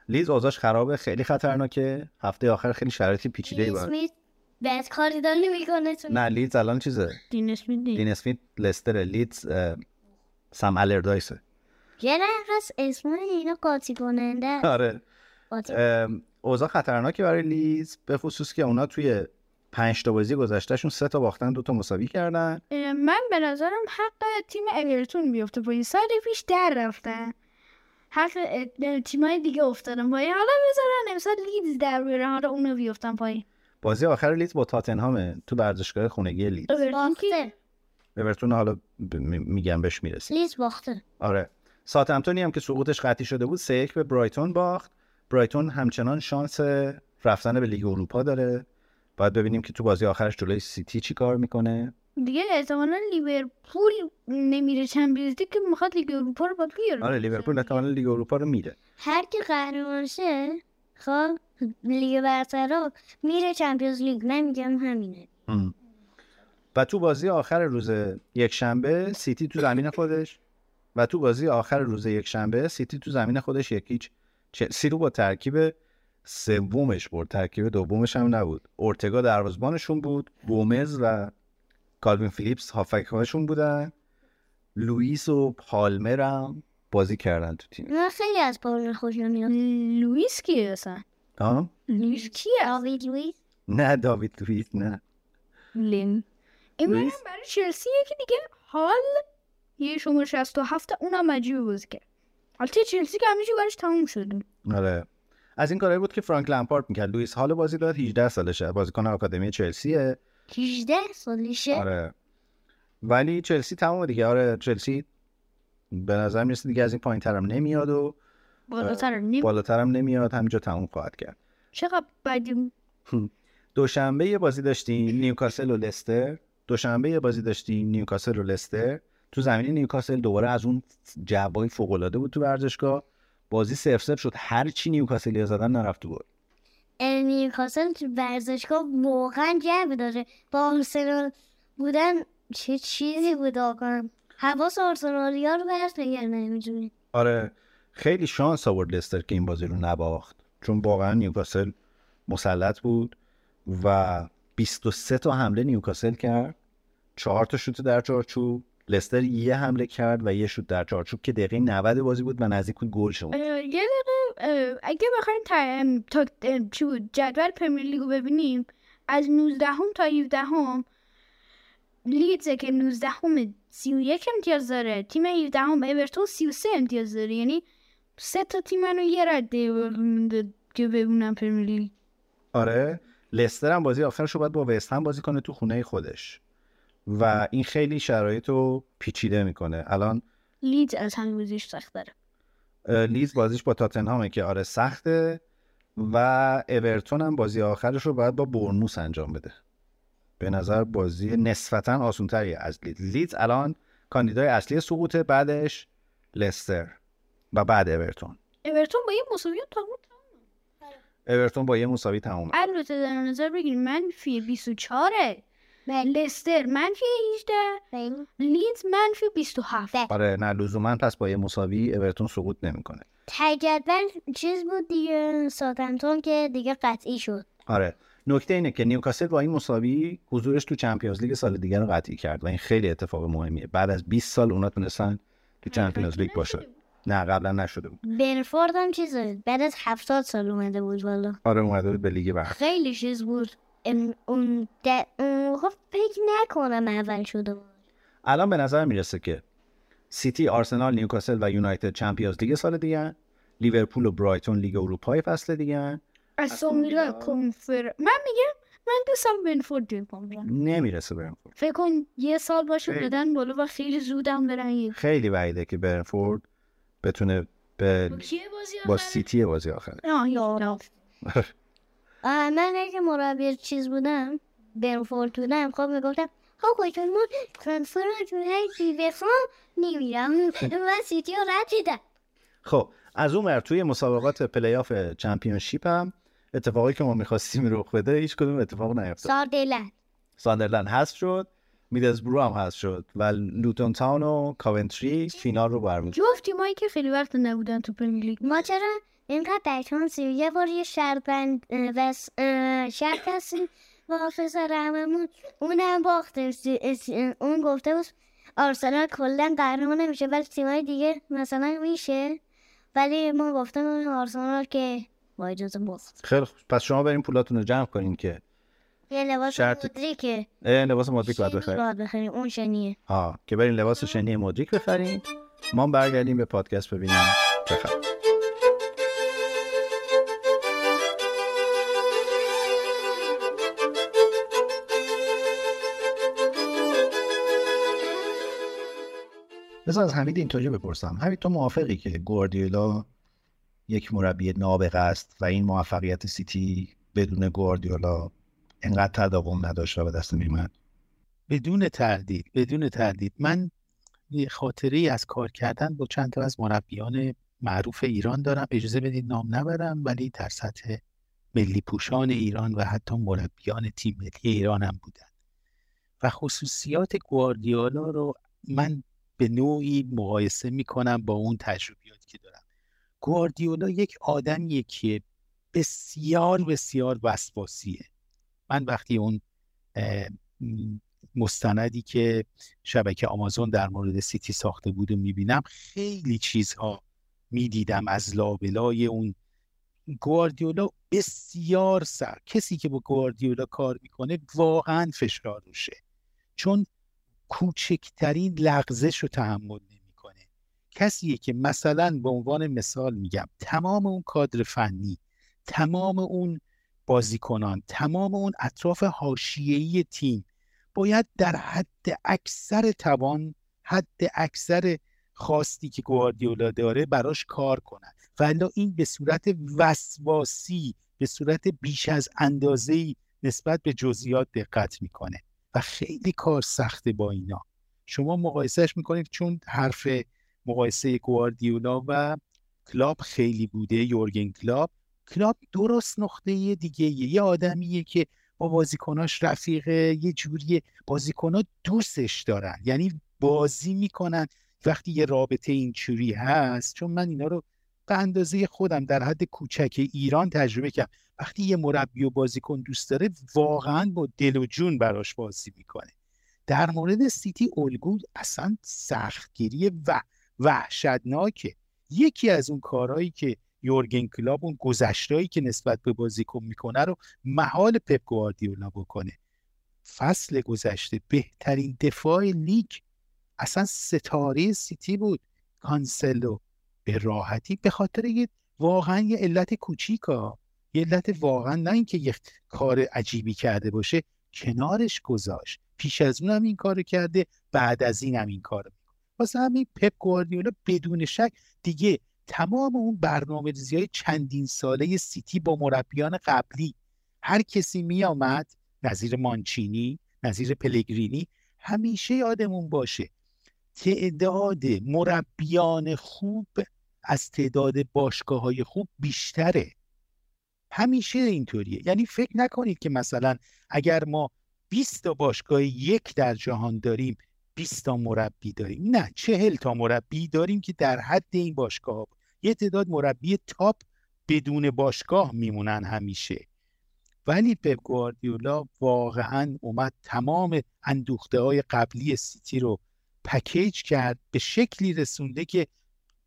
[SPEAKER 1] لیدز اوضاعش خرابه خیلی خطرناکه. هفته آخر خیلی شرایطی پیچیده ای بود
[SPEAKER 4] اسمیت بد کاری داره نمی‌کنه تو.
[SPEAKER 1] نه لیدز الان چیزه؟
[SPEAKER 5] دین اسمیت.
[SPEAKER 1] دین اسمیت لستر لیدز سم آلاردایسه.
[SPEAKER 4] یه هست اسم اینا قاطی کننده
[SPEAKER 1] آره. اوضاع خطرناکی برای لیدز به خصوص که اونا توی پنج تا بازی گذشتهشون سه تا باختن دو تا مساوی کردن.
[SPEAKER 5] من به نظرم حق تیم اورتون بیفته پایین سال پیش در رفتن. اه، تیمای دیگه افتادن پایین. حالا بذارن امسال لیدز در بیاره حالا اونو بیفتن پایین.
[SPEAKER 1] بازی آخر لیدز با تاتنهامه تو ورزشگاه خونگی لیدز.
[SPEAKER 5] اورتون که
[SPEAKER 4] باخته.
[SPEAKER 1] اورتون حالا ب- می- میگم بهش می‌رسیم.
[SPEAKER 4] لیدز باخته.
[SPEAKER 1] آره. ساوتهمپتونی هم که سقوطش قطعی شده بود سه به برایتون باخت. برایتون همچنان شانس رفتن به لیگ اروپا داره. باید ببینیم که تو بازی آخرش جلوی سیتی چی کار می‌کنه.
[SPEAKER 5] دیگه احتمالا لیورپول نمیره چمپیونز لیگ که می‌خواد لیگ اروپا رو با بیاره
[SPEAKER 1] آره لیورپول احتمالاً لیگ اروپا رو میره
[SPEAKER 4] هر کی قهرمان شه خب لیگ برتر میره چمپیونز لیگ نمیگم همینه
[SPEAKER 1] ام. و تو بازی آخر روز یک شنبه سیتی تو زمین خودش و تو بازی آخر روز یک شنبه سیتی تو زمین خودش یکیچ چلسی رو با ترکیب سومش برد ترکیب دومش هم نبود اورتگا دروازبانشون بود گومز و کالوین فیلیپس هافکهاشون بودن. لوئیس و پالمر هم بازی کردن تو تیم.
[SPEAKER 4] من خیلی از پارون خوشم میاد
[SPEAKER 5] لوئیس کیه اصلا؟
[SPEAKER 1] آه؟
[SPEAKER 5] لوئیس کیه؟
[SPEAKER 4] داوید لوئیس؟
[SPEAKER 1] نه داوید لوئیس نه.
[SPEAKER 5] لین این برای چلسی که دیگه. حال یه شماره 67 اونم عجیبه بازی کرد. البته چلسی که همیشه برش تموم شده
[SPEAKER 1] آره. از این کارهایی بود که فرانک لمپارد می‌کرد. لوئیس حال بازی داد 18 سالشه. بازیکن آکادمی چلسیه.
[SPEAKER 4] 18 سالشه.
[SPEAKER 1] آره. ولی چلسی تمام دیگه. آره چلسی به نظر می‌رسه دیگه از این پایین ترم نمیاد و
[SPEAKER 5] بالاتر نیم
[SPEAKER 1] بالاتر هم نمیاد. همینجا تموم خواهد کرد.
[SPEAKER 5] چقدر بدیم؟
[SPEAKER 1] دوشنبه یه بازی داشتیم نیوکاسل و لستر. دوشنبه یه بازی داشتیم نیوکاسل و لستر. تو زمین نیوکاسل دوباره از اون جوای فوق العاده بود تو ورزشگاه. بازی صفر صفر شد. هر چی نیوکاسل زدن نرفت تو گل.
[SPEAKER 4] نیوکاسل تو ورزشگاه واقعا جو داره. با آرسنال بودن چه چیزی بود آقا؟ حواس آرسنالی ها رو برس بگرد نمی‌دونی
[SPEAKER 1] آره خیلی شانس آورد لستر که این بازی رو نباخت. چون واقعا نیوکاسل مسلط بود و 23 تا حمله نیوکاسل کرد. چهار تا شوت در چارچوب. لستر یه حمله کرد و یه شوت در چارچوب که دقیقه 90 بازی بود و نزدیک بود گل شد.
[SPEAKER 5] یه دقیقه اگه بخوایم تا, چی بود؟ جدول پرمیر لیگو ببینیم از 19 هم تا 17 هم لیدزه که 19 هم 31 امتیاز داره تیم 17 هم اورتون 33 امتیاز داره. یعنی سه تا تیم منو یه رده که ببینم پرمیر لیگ.
[SPEAKER 1] آره لستر هم بازی آخرش رو باید با وست هم بازی کنه تو خونه خودش. و این خیلی شرایط رو پیچیده می‌کنه. الان
[SPEAKER 5] لیدز از همین بازیش سخت داره.
[SPEAKER 1] لیدز بازیش با تاتنهامه که آره سخته و اورتون هم بازی آخرش رو باید با بورنموث انجام بده. به نظر بازی نسبتا آسونتری از لیدز لیدز الان کاندیدای اصلی سقوطه بعدش لستر و بعد اورتون.
[SPEAKER 5] اورتون با یه مساوی تموم
[SPEAKER 1] اورتون با یه مساوی تمومه.
[SPEAKER 5] البته در نظر بگیریم منفی 24 لستر منفی 18
[SPEAKER 4] خیلی.
[SPEAKER 5] لیدز منفی 27
[SPEAKER 1] آره نه لزوما پس با یه مساوی اورتون سقوط نمی‌کنه.
[SPEAKER 4] ته جدول چیز بود دیگه ساوتهمپتون که دیگه قطعی شد.
[SPEAKER 1] آره. نکته اینه که نیوکاسل با این مساوی حضورش تو چمپیونز لیگ سال دیگر رو قطعی کرد و این خیلی اتفاق مهمیه. بعد از 20 سال اونا تونستن تو Champions League باشن. نه قبلا نشده بود.
[SPEAKER 4] برنتفورد هم چیز بعد از هفتاد سال اومده بود والا
[SPEAKER 1] آره اومده بود به لیگ برتر
[SPEAKER 4] خیلی چیز بود. ام- اون د- اون موقع فکر نکنم اول شده بود
[SPEAKER 1] الان به نظر می‌رسه که سیتی آرسنال نیوکاسل و یونایتد Champions League سال دیگه لیورپول و برایتون لیگ اروپای فصل دیگه
[SPEAKER 5] استون ویلا کنفر من میگم من دوستم برنتفورد جای پام برن.
[SPEAKER 1] نمی‌رسه برنتفورد
[SPEAKER 5] فکر کن یه سال باشه
[SPEAKER 1] خیلی.
[SPEAKER 5] بدن بالا و خیلی زودم برن یه
[SPEAKER 1] خیلی بعیده که برنفورد بتونه به
[SPEAKER 5] کیه بازی
[SPEAKER 1] با؟ سیتی بازی آخره.
[SPEAKER 5] آه [laughs]
[SPEAKER 4] آه، من اگه مربی چیز بودم برفورد بودم خب می‌گفتم خب کجا ما ترانسفر هی بفرام نمیرم من سیتی رو رد
[SPEAKER 1] خب از اون ور توی مسابقات پلی آف چمپیونشیپ هم اتفاقی که ما می‌خواستیم رخ بده هیچ کدوم اتفاق نیفتاد.
[SPEAKER 4] ساردلند
[SPEAKER 1] ساندرلند حذف شد میدلزبرو هم حذف شد و لوتون تاون و کاونتری فینال رو برمی‌دارن
[SPEAKER 5] جفت تیمایی که خیلی وقت نبودن تو Premier League.
[SPEAKER 4] ما چرا اینقدر بدشانسی یه بار یه شرط بندی بستیم؟ با پسر عممون اونم اس- اون گفته بود آرسنال کلا قهرمان نمیشه ولی تیمای دیگه مثلا میشه. ولی ما گفتم آرسنال که با اجازه باخت.
[SPEAKER 1] خیلی خوب. پس شما بریم پولاتون رو جمع کنین که
[SPEAKER 4] یه لباس
[SPEAKER 1] شرط-
[SPEAKER 4] مدریکه.
[SPEAKER 1] لباس مدریک باید بخریم
[SPEAKER 4] باید بخریم اون شنیه.
[SPEAKER 1] آه که بریم لباس شنی مدریک بخریم ما برگردیم به پادکست ببینیم بخریم بذار از حمید اینطوری بپرسم. حمید تو موافقی که گواردیولا یک مربی نابغه است و این موفقیت سیتی بدون گواردیولا انقدر تداوم نداشت و به دست میمد
[SPEAKER 3] بدون تردید بدون تردید. من یه خاطره ای از کار کردن با چند تا از مربیان معروف ایران دارم. اجازه بدید نام نبرم ولی در سطح ملی پوشان ایران و حتی مربیان تیم ملی ایران هم بودن. و خصوصیات گواردیولا رو من به نوعی مقایسه می‌کنم با اون تجربیاتی که دارم. گواردیولا یک آدمیه که بسیار بسیار وسواسیه. من وقتی اون مستندی که شبکه آمازون در مورد سیتی ساخته بود و می‌بینم خیلی چیزها می‌دیدم از لابلای اون. گواردیولا بسیار سر کسی که با گواردیولا کار می‌کنه واقعا فشار روشه. چون کوچکترین لغزش رو تحمل نمی‌کنه. کسیه که مثلا به عنوان مثال میگم تمام اون کادر فنی تمام اون بازیکنان تمام اون اطراف حاشیه‌ای تیم باید در حد اکثر توان حد اکثر خواستی که گواردیولا داره براش کار کنن. ولی این به صورت وسواسی به صورت بیش از اندازه‌ای نسبت به جزئیات دقت می‌کنه. خیلی کار سخته با اینا. شما مقایسهش می‌کنید چون حرف مقایسه گواردیولا و کلوپ خیلی بوده یورگن کلوپ. کلوپ درست نقطه دیگه یه آدمیه که با بازیکناش رفیقه یه جوری بازیکنها دوستش دارن یعنی بازی می‌کنن. وقتی یه رابطه اینجوری هست چون من اینا رو به اندازه خودم در حد کوچک ایران تجربه کردم. وقتی یه مربی و بازیکن دوست داره واقعا با دل و جون براش بازی می‌کنه. در مورد سیتی الگو اصلا سختگیری و وحشتناکه. یکی از اون کارهایی که یورگن کلوپ اون گذشتایی که نسبت به بازیکن می‌کنه رو محال پپ گواردیولا بکنه. فصل گذشته بهترین دفاع لیگ اصلا ستاره سیتی بود. کانسلو به راحتی به خاطر یه واقعا یه علت کوچیکا یه علت واقعا نه اینکه یه کار عجیبی کرده باشه کنارش گذاشت. پیش از اون هم این کار کرده بعد از این هم این کار می‌کنه. واسه همین پپ گواردیولا بدون شک دیگه تمام اون برنامه های چندین ساله سیتی با مربیان قبلی هر کسی می آمد نظیر مانچینی نظیر پلگرینی همیشه یادمون باشه تعداد مربیان خوب از تعداد باشگاه های خوب بیشتره. همیشه اینطوریه. یعنی فکر نکنید که مثلا اگر ما 20 تا باشگاه یک در جهان داریم 20 تا مربی داریم. نه چهل تا مربی داریم که در حد این باشگاه یه تعداد مربی تاپ بدون باشگاه میمونن همیشه. ولی پپ گواردیولا واقعا اومد تمام اندوخته های قبلی سیتی رو پکیج کرد به شکلی رسونده که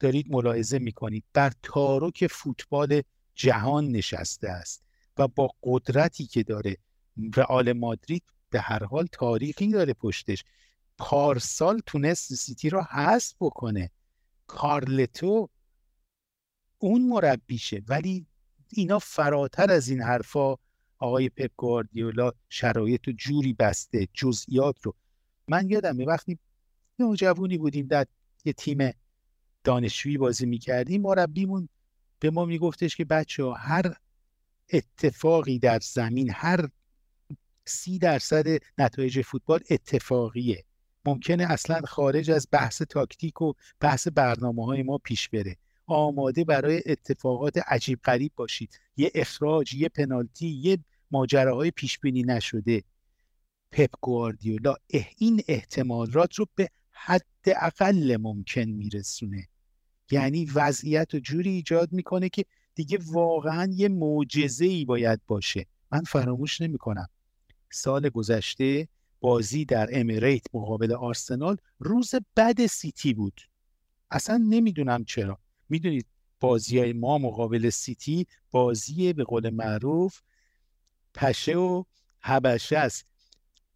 [SPEAKER 3] دارید ملاحظه می‌کنید. در تاروک فوتبال جهان نشسته است و با قدرتی که داره رئال مادرید به هر حال تاریخی داره پشتش. پارسال تونست سیتی رو حذف بکنه. کارلتو اون مربیشه. ولی اینا فراتر از این حرفا آقای پپ گواردیولا شرایط رو جوری بسته جزئیات رو. من یادمه وقتی نوجوانی بودیم در یه تیم دانشجویی بازی می‌کردیم مربیمون به ما میگفتش که بچه ها هر اتفاقی در زمین هر سی درصد نتایج فوتبال اتفاقیه. ممکنه اصلا خارج از بحث تاکتیک و بحث برنامه های ما پیش بره. آماده برای اتفاقات عجیب غریب باشید. یه اخراج یه پنالتی یه ماجراهای پیش بینی نشده. پپ گواردیولا این احتمالات رو به حد اقل ممکن میرسونه. یعنی وضعیت رو جوری ایجاد می‌کنه که دیگه واقعا یه معجزه ای باید باشه. من فراموش نمی‌کنم. سال گذشته بازی در امیریت مقابل آرسنال روز بد سیتی بود. اصلا نمی‌دونم چرا. می‌دونید بازی های ما مقابل سیتی بازی به قول معروف پشه و هبشه است.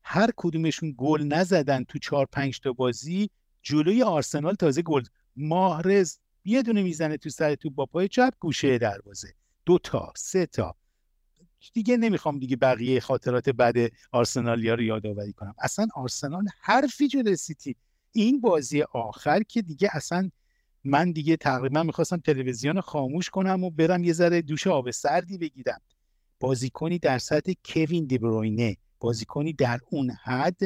[SPEAKER 3] هر کدومشون گل نزدن تو چهار پنج تا بازی جلوی آرسنال تازه گل. ماهرز یه دونه می‌زنه تو سر تو با پای چپ گوشه دروازه. دو تا سه تا. دیگه نمی‌خوام دیگه بقیه خاطرات بد آرسنالیا رو یادآوری کنم. اصلا آرسنال حرفی جلوی سیتی. این بازی آخر که دیگه اصلا من دیگه تقریبا می‌خواستم تلویزیون خاموش کنم و برم یه ذره دوش آب سردی بگیرم. بازیکنی در سطح کوین دیبروینه. بازیکنی در اون حد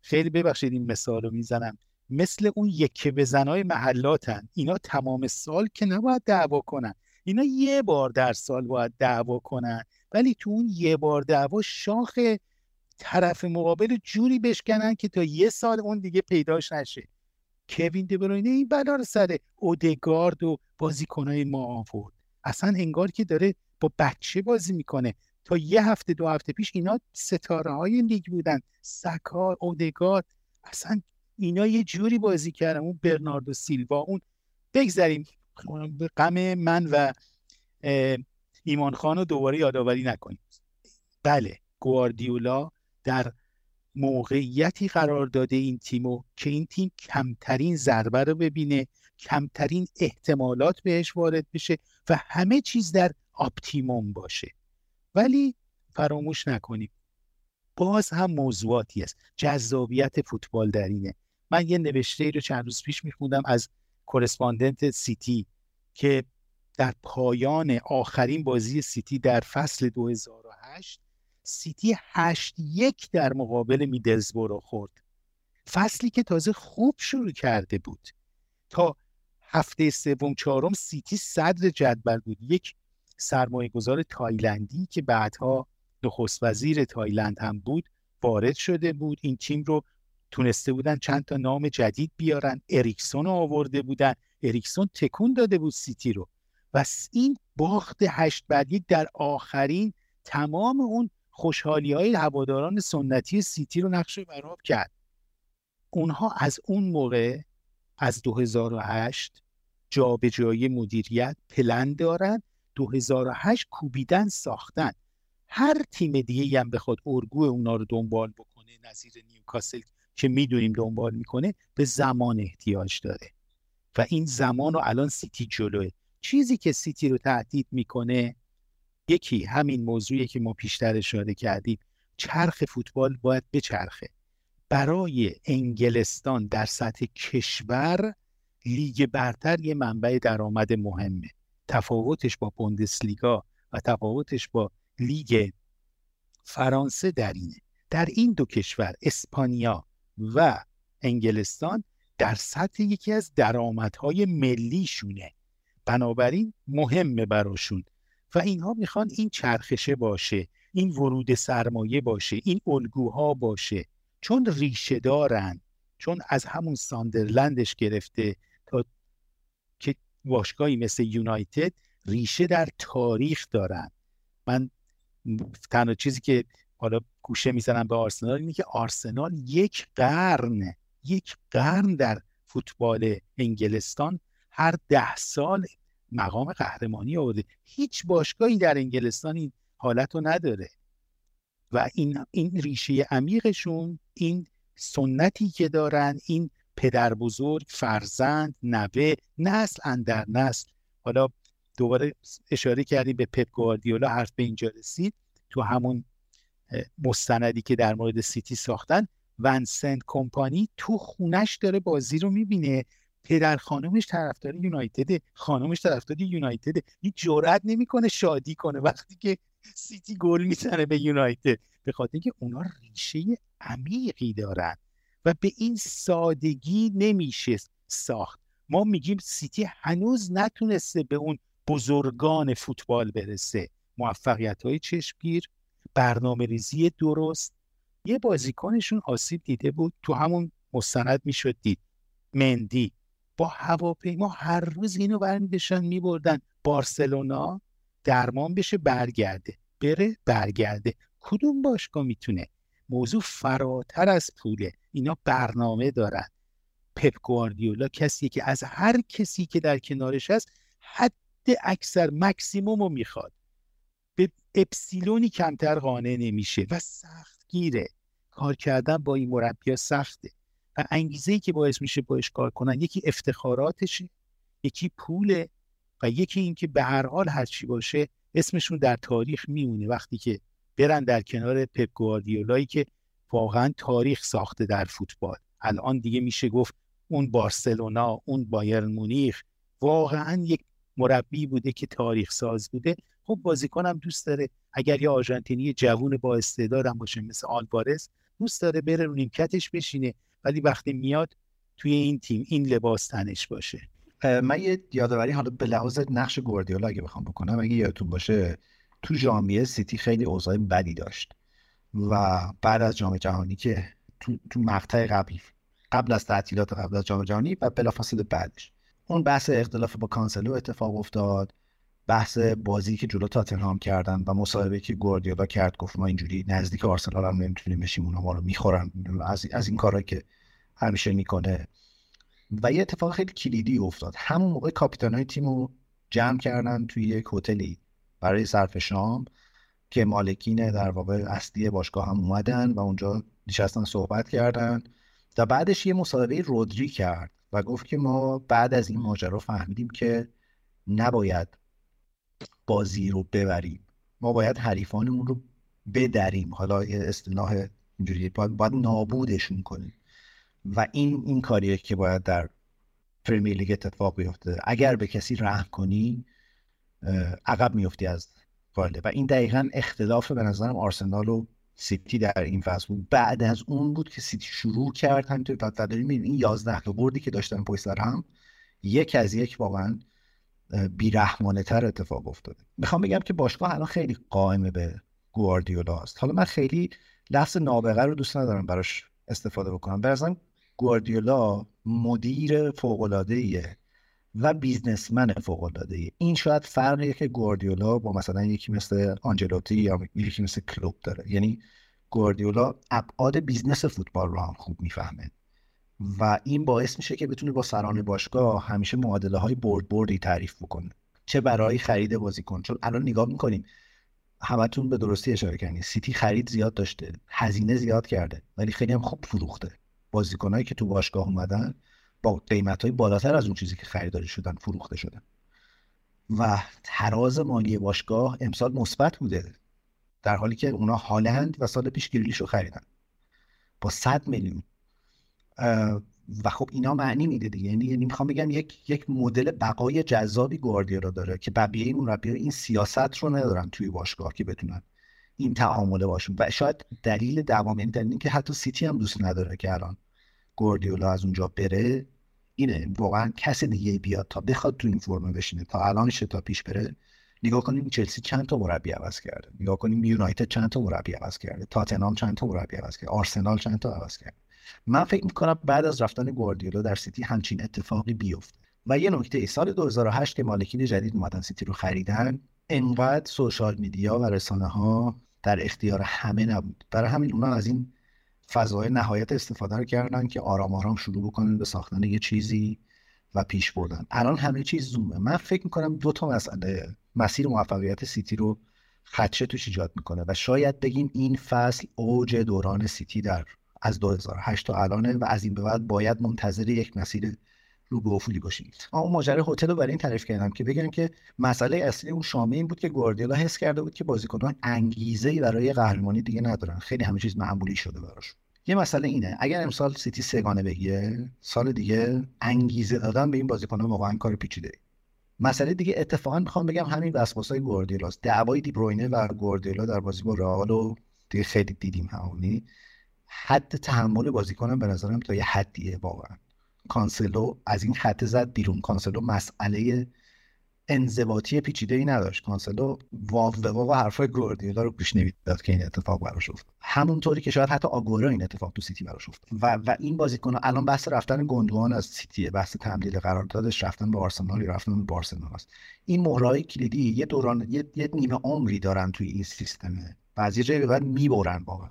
[SPEAKER 3] خیلی ببخشید این مثال رو می‌زنم. مثل اون یکه بزنای محلاتن. اینا تمام سال که نباید دعوا کنن. اینا یه بار در سال باید دعوا کنن. ولی تو اون یه بار دعوا شاخ طرف مقابل جوری بشکنن که تا یه سال اون دیگه پیداش نشه. کوین دبروینه این بلا رو سر اودگارد و بازیکنهای ما آورد. اصلا انگار که داره با بچه بازی می‌کنه. تا یه هفته دو هفته پیش اینا ستاره های لیگ بودن. سکار اودگارد. اصلا اینا یه جوری بازی کردن اون برناردو سیلوا اون بگذاریم غم من و ایمان خان رو دوباره یادآوری نکنیم. بله گواردیولا در موقعیتی قرار داده این تیمو که این تیم کمترین ضربه رو ببینه کمترین احتمالات بهش وارد بشه و همه چیز در آپتیموم باشه. ولی فراموش نکنیم باز هم موضوعاتی است. جذابیت فوتبال در اینه. من یه نوشته ای رو چند روز پیش میخوندم از correspondent سیتی که در پایان آخرین بازی سیتی در فصل 2008 سیتی 8 یک در مقابل میدلزبورو خورد. فصلی که تازه خوب شروع کرده بود. تا هفته سوم چهارم سیتی صدر جدول بود. یک سرمایه گذار تایلندی که بعدها نخست وزیر تایلند هم بود وارد شده بود. این تیم رو تونسته بودن چند تا نام جدید بیارن. اریکسون رو آورده بودن. اریکسون تکون داده بود سیتی رو. و این باخت هشت بر یک در آخرین تمام اون خوشحالی های هواداران سنتی سیتی رو نقش بر آب کرد. اونها از اون موقع از 2008 جابجایی مدیریت پلن دارن. 2008 کوبیدن ساختن. هر تیم دیگه هم بخواد الگو اونا رو دنبال بکنه نظیر نیوکاسل که می‌دونیم دنبال می‌کنه به زمان احتیاج داره. و این زمان رو الان سیتی جلوه. چیزی که سیتی رو تهدید می‌کنه یکی همین موضوعی که ما پیشتر اشاره کردیم چرخ فوتبال باید بچرخه. برای انگلستان در سطح کشور لیگ برتر یه منبع درآمد مهمه. تفاوتش با بوندسلیگا و تفاوتش با لیگ فرانسه در اینه. در این دو کشور اسپانیا و انگلستان در سطح یکی از درآمدهای ملیشونه. بنابراین مهمه براشون. و اینها می‌خوان این چرخشه باشه این ورود سرمایه باشه این الگوها باشه. چون ریشه دارن چون از همون ساندرلندش گرفته تا که باشگاهی مثل یونایتد ریشه در تاریخ دارن. من تنها چیزی که حالا گوشه می‌زنم به آرسنال اینه که آرسنال یک قرن یک قرن در فوتبال انگلستان هر ده سال مقام قهرمانی آورده. هیچ باشگاهی در انگلستان این حالت رو نداره. و این, این ریشه عمیقشون این سنتی که دارن این پدر بزرگ فرزند نوه نسل اندر نسل. حالا دوباره اشاره کردیم به پپ گواردیولا حرف به اینجا رسید. تو همون مستندی که در مورد سیتی ساختن ونسنت کمپانی تو خونش داره بازی رو می‌بینه. پدر خانومش طرفدار یونایتد خانومش طرفدار یونایتد. هیچ جرئت نمی‌کنه شادی کنه وقتی که سیتی گل می‌زنه به یونایتد. به خاطر اینکه اونا ریشه عمیقی دارن و به این سادگی نمیشه ساخت. ما میگیم سیتی هنوز نتونسته به اون بزرگان فوتبال برسه. موفقیت های چشمگیر برنامه ریزی درست. یه بازیکنشون آسیب دیده بود تو همون مستند می‌شد دید. مندی. با هواپیما هر روز اینو برمیداشتن میبردن بارسلونا درمان بشه برگرده. بره برگرده. کدوم باشگاه می‌تونه؟ موضوع فراتر از پوله. اینا برنامه دارن. پپ گواردیولا کسی که از هر کسی که در کنارش هست حد اکثر مکسیموم رو می‌خواد. اپسیلونی کمتر قانع نمیشه و سخت گیره کار کردن با این مربیا سخته و انگیزه ای که باعث میشه باش کار کنن یکی افتخاراتشه یکی پوله و یکی اینکه به هر حال هرچی باشه اسمشون در تاریخ میمونه. وقتی که برن در کنار پپ گواردیولایی که واقعا تاریخ ساخته در فوتبال. الان دیگه میشه گفت اون بارسلونا اون بایرن مونیخ واقعا یک مربی بوده که تاریخ ساز بوده. خب بازیکنم دوست داره. اگر یه آرژانتینی جوون با استعدادم باشه مثل آلوارز دوست داره بره رو نیمکتش بشینه. ولی وقتی میاد توی این تیم این لباس تنش باشه.
[SPEAKER 1] من یه یادآوری حالا به لحاظ نقش گواردیولا اگه بخوام بکنم اگه یادتون باشه تو ژانویه سیتی خیلی اوضاع بدی داشت. و بعد از جام جهانی که تو, تو مقطع قبل قبل از تعطیلات قبل از جام جهانی و بلافاصله بعدش. اون بحث اختلاف با کانسلو اتفاق افتاد. بحث بازی که جلو تاتنهام کردن و مصاحبه که گواردیولا کرد گفت ما اینجوری نزدیک آرسنال هم نمی‌تونیم بشیم اونا ما رو می‌خورن. از, از این کارا که همیشه می‌کنه. و یه اتفاق خیلی کلیدی افتاد. همون موقع کاپیتان های تیم رو جمع کردن توی یک هتلی برای صرف شام که مالکین در واقع اصلی باشگاه هم اومدن و اونجا نشستن صحبت کردن. و بعدش یه مصاحبه رودری کرد و گفت که ما بعد از این ماجرا فهمیدیم که نباید بازی رو ببریم. ما باید حریفانمون رو بدریم. حالا اصطلاح اینجوری باید, باید نابودشون کنیم. و این این کاریه که باید در پرمیر لیگ اتفاق بیفته. اگر به کسی رحم کنی عقب میفتی از قاله و این دقیقا اختلاف به نظرم آرسنال و سیتی در این فصل بود. بعد از اون بود که سیتی شروع کرد همینطور تا داریم این 11 تا بردی که داشتن پشت سر هم یک از یک واقعا بیرحمانه تر اتفاق افتاده. می‌خوام بگم که باشگاه الان خیلی قائم به گواردیولا است. حالا من خیلی لفظ نابغه رو دوست ندارم براش استفاده بکنم. به گواردیولا مدیر فوق العاده و businessman فوق العاده این شاید فرقیه که گواردیولا با مثلا یکی مثل آنجلوتی یا یکی مثل کلوب داره. یعنی گواردیولا ابعاد business فوتبال رو هم خوب می‌فهمه. و این باعث میشه که بتونه با سران باشگاه همیشه معادله های برد بردی تعریف بکنه. چه برای خرید بازیکن. چون الان نگاه می‌کنیم همتون به درستی اشاره کردین. سیتی خرید زیاد داشته هزینه زیاد کرده ولی خیلی هم خوب فروخته. بازیکنایی که تو باشگاه اومدن با قیمت های بالاتر از اون چیزی که خریداری شدن فروخته شدن و تراز مالی باشگاه امسال مثبت بوده در حالی که اونا هالند و سال پیش گریلیش رو خریدن. با 100 میلیون. و خب اینا معنی میده دیگه. یعنی یعنی می‌خوام بگم یک یک مدل بقای جذابی گواردیولا داره که بقیه مربیان این سیاست رو ندارن توی باشگاه که بتونن این تعامله باشون. و شاید دلیل دوام این دلیل که حتی سیتی هم دوست نداره که الان گوردیولا از اونجا بره اینه. واقعا کس دیگه بیاد تا بخواد تو این فرم بشینه. تا الانش تا پیش بره نگاه کنیم چلسی چند تا مربی عوض کرده. نگاه کنیم یونایتد چند تا مربی عوض کرده. تاتنهام چند تا مربی عوض کرده. آرسنال چند تا عوض کرده. من فکر می‌کنم بعد از رفتن گواردیولا در سیتی همچین اتفاقی بیفته. و یه نکته ای سال 2008 که مالکین جدید اومدن سیتی رو خریدن انقدر social media و رسانه ها در اختیار همه نبود. برای همین اونا از این فضای نهایت استفاده رو کردن که آرام آرام شروع بکنن به ساختن یه چیزی و پیش بردن. الان همه چیز زومه. من فکر می‌کنم دو تا مسئله مسیر موفقیت سیتی رو خدشه توش ایجاد می‌کنه و شاید بگیم این فصل اوج دوران سیتی در از 2008 تا الانه و از این به بعد باید منتظر یک مسیر رو به افولی باشیم. اون ماجرای هتل رو برای این تعریف کردم که بگم که مسئله اصلی اون شامه این بود که گواردیولا حس کرده بود که بازیکنان انگیزه ای برای قهرمانی دیگه ندارن. خیلی همه چیز معمولی شده براش. یه مسئله اینه. اگر امسال سیتی سگانه بگیره سال دیگه انگیزه دادن به این بازیکنان واقعا کار پیچیده مسئله دیگه اتفاقا می‌خوام بگم همین وسواسای گواردیولاست. دعوای دی بروینه و گواردیولا در بازی با رئال دیگه خیلی دیدیم همونی حد تحمل بازیکنم به نظرم تا یه حدیه واقعا. کانسلو از این خط زد بیرون. کانسلو مسئله انضباطی پیچیده ای نداشت. کانسلو واو به واو حرفای گواردیولا رو گوش نمی‌داد که این اتفاق براش افتاد. همونطوری که شاید حتی آگوئرو این اتفاق تو سیتی براش افتاد. و, و این بازیکن الان بحث رفتن گوندوغان از سیتی بحث تمدید قراردادش رفتن به آرسنال رفتن به بارسلونا است. این مهره‌های کلیدی یه دوران یه, یه نیمه عمری دارن توی این یه جایی به بعد می‌برن واقعا.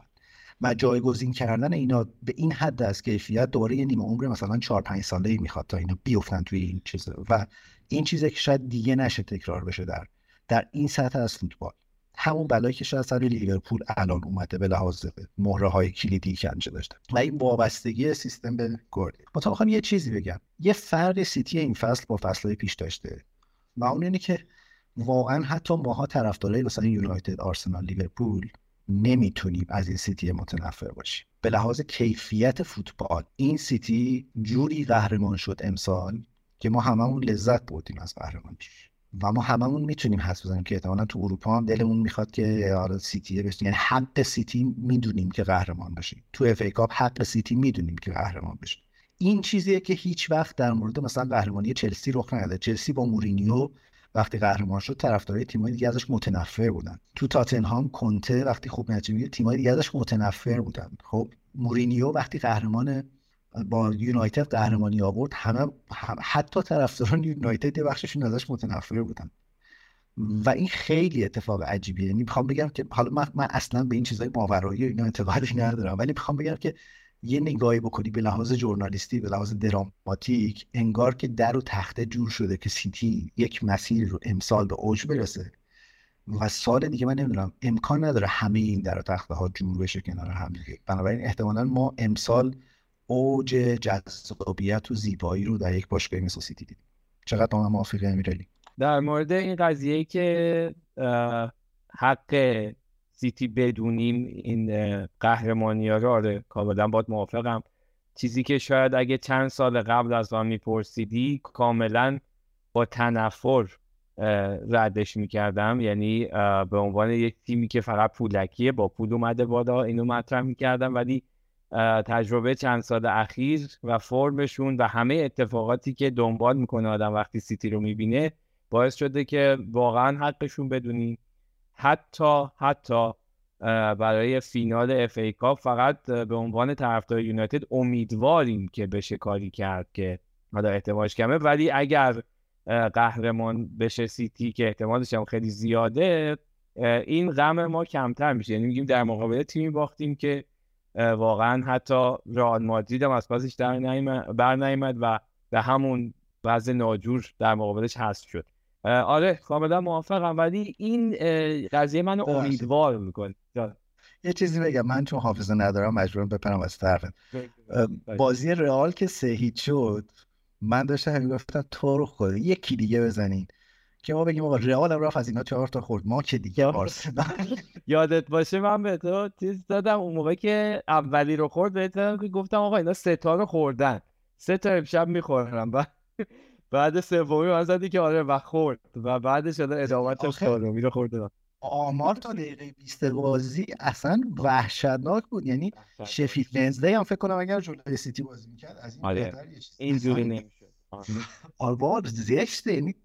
[SPEAKER 1] و جایگزین کردن اینا به این حد از کیفیت دوباره یه نیمه عمر مثلا 4 5 ساله ای می‌خواد تا اینا بیفتن توی این چیز. و این چیزی که شاید دیگه نشه تکرار بشه در در این سطح از فوتبال. همون بلایی که شاید سر لیورپول الان اومده به لحاظ مهره های کلیدی که انجا داشته. و این وابستگی سیستم به گوردی. مطابقا یه چیزی بگم. یه فرد سیتی این فصل با فصلهای پیش داشته. و اون اینه که واقعا حتی ماها طرفدارای مثلا یونایتد آرسنال لیورپول نمی‌تونیم از این سیتی متنفر باشیم. به لحاظ کیفیت فوتبال این سیتی جوری قهرمان شد امسال که ما هممون لذت بردیم از قهرمانیش و ما هممون می‌تونیم حس بزنیم که احتمالا تو اروپا هم دلمون می‌خواد که آره سیتی بشه یعنی حق سیتی می‌دونیم که قهرمان بشیم تو FA Cup حق سیتی می‌دونیم که قهرمان بشه. این چیزیه که هیچ وقت در مورد مثلا قهرمانی چلسی رخ نداده چلسی با مورینیو وقتی قهرمان شد طرفدارای تیمای دیگه ازش متنفر بودن. تو تاتنهام کنته وقتی خوب نتیجه می‌گیره تیمای دیگه ازش متنفر بودن. خب مورینیو وقتی قهرمان با یونایتد قهرمانی آورد همه حتی طرفداران یونایتد یه بخششون ازش متنفر بودن. و این خیلی اتفاق عجیبیه. یعنی می‌خوام بگم که حالا من, اصلا به این چیزای ماورایی و اینا اعتقادی ندارم ولی می‌خوام بگم که یه نگاهی بکنی به لحاظ ژورنالیستی به لحاظ دراماتیک انگار که در و تخته جور شده که سیتی یک مسیر رو امسال به اوج برسه. و سال دیگه من نمی‌دونم امکان نداره همه این در و تخته ها جور بشه کنار هم دیگه. بنابراین احتمالا ما امسال اوج جذابیت و زیبایی رو در یک باشگاه مثل سیتی دیدیم. چقدر ما موافقی امیرعلی؟
[SPEAKER 2] در مورد این قضیه که حق سیتی بدونیم این قهرمانی ها رو؟ آره کاملا باید موافقم. چیزی که شاید اگه چند سال قبل از آن میپرسیدی کاملا با تنفر ردش می‌کردم. یعنی به عنوان یک تیمی که فقط پولکیه با پول اومده بالا اینو مطرح می‌کردم. ولی تجربه چند سال اخیر و فرمشون و همه اتفاقاتی که دنبال می‌کنه آدم وقتی سیتی رو می‌بینه باعث شده که واقعا حقشون بدونیم. حتی حتی برای فینال اف ای کاپ فقط به عنوان طرفدار یونایتد امیدواریم که بشه کاری کرد که حالا احتمالش کمه. ولی اگر قهرمان بشه سیتی که احتمالش هم خیلی زیاده این غم ما کمتر میشه. یعنی میگیم در مقابل تیمی باختیم که واقعا حتی رئال مادرید هم از پسش در بر و به همون وضع ناجور در مقابلش هست شد. آره کاملا موافقم. ولی این قضیه منو امیدوار می‌کنه.
[SPEAKER 1] یه چیزی بگم من چون حافظه ندارم مجبورم بپرم از طرف. بازی رئال که سه هیچ شد من داشتم همین گفتم تو رو خود یکی دیگه بزنین. که ما بگیم آقا رئال هم رفت از اینا چهار تا خورد ما که دیگه آرسنال. [laughs]
[SPEAKER 2] یادت باشه من به تو چیز دادم اون موقع که اولی رو خورد بهتون که گفتم آقا اینا سه تا رو خوردن. سه تا امشب می‌خورم بعد سومی من زدی که آره و خورد و بعدش شده ادامت چهارمی رو خورد.
[SPEAKER 1] آمار تا دقیقه 20 بازی اصلا وحشتناک بود. یعنی شفیل ونزدی هم فکر کنم اگر جلوی سیتی بازی می‌کرد از این
[SPEAKER 2] آره. اینجوری نمی‌شد. [laughs]
[SPEAKER 1] آره زشته. یعنی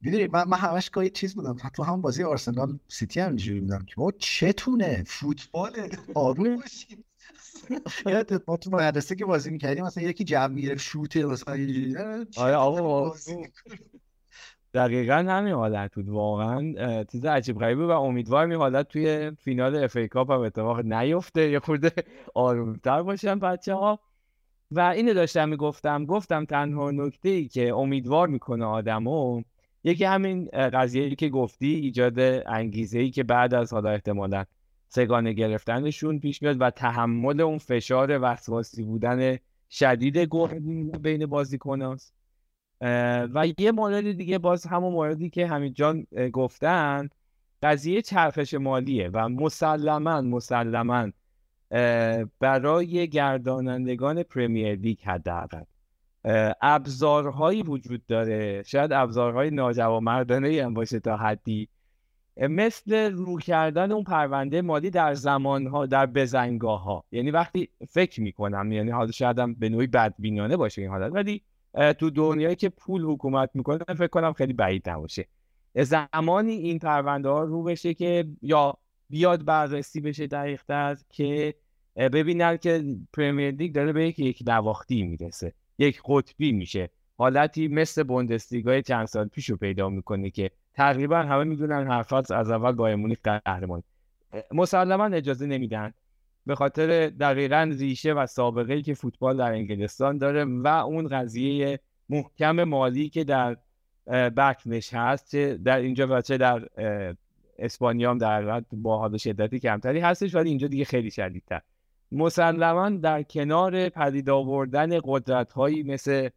[SPEAKER 1] می‌دونی من, من همش یه چیز بودم. تو هم بازی آرسنال سیتی هم اینجوری بودم که ما چتونه؟ فوتبال آروم باشیم یادت ما تو مدرسه که بازی می‌کردیم مثلا یکی جمع می‌گرفت شوت مثلا
[SPEAKER 2] آره آقا دقیقا همین حالت بود. واقعا چیز عجیب غریبه و امیدوارم این حالت توی فینال اف ای کاپ هم اتفاق نیفته. یه خورده آرومتر باشن بچه ها و اینو داشتم می‌گفتم گفتم تنها نکته ای که امیدوار می‌کنه آدمو یکی همین قضیه که گفتی ایجاد انگیزه ای که بعد از حالا احتمالا سگانه گرفتنشون پیش میاد و تحمل اون فشار وسواسی بودن شدید گوهردین بین بازیکناست. و یه مورد دیگه باز همون موردی که همین جان گفتن قضیه چرخش مالیه و مسلما مسلما برای گردانندگان پرمیر لیگ حداقل. ابزارهایی وجود داره. شاید ابزارهای ناجوامردانه هم باشه تا حدی. مثل رو کردن اون پرونده مالی در زمانها در بزنگاه ها یعنی وقتی فکر می‌کنم یعنی حالا شاید هم به نوعی بدبینانه باشه این حالت ولی تو دنیایی که پول حکومت می‌کنه فکر کنم خیلی بعید نباشه. زمانی این پرونده ها رو بشه که یا بیاد بررسی بشه دقیقتر که ببینن که پرمیر لیگ داره به یک یک نواختی می‌رسه. یک قطبی میشه. حالتی مثل بوندسلیگای چند سال پیش رو پیدا می‌کنه که تقریبا همه می‌دونن حرفات از اول بایر قهرمان مسلما اجازه نمیدن. به خاطر دقیقا ریشه و سابقه ای که فوتبال در انگلستان داره و اون قضیه محکم مالی که در بکنش هست چه در اینجا و چه در اسپانیا هم در با حال شدتی کمتری هستش ولی اینجا دیگه خیلی شدیدتر. مسلما در کنار پدید آوردن قدرت هایی مثل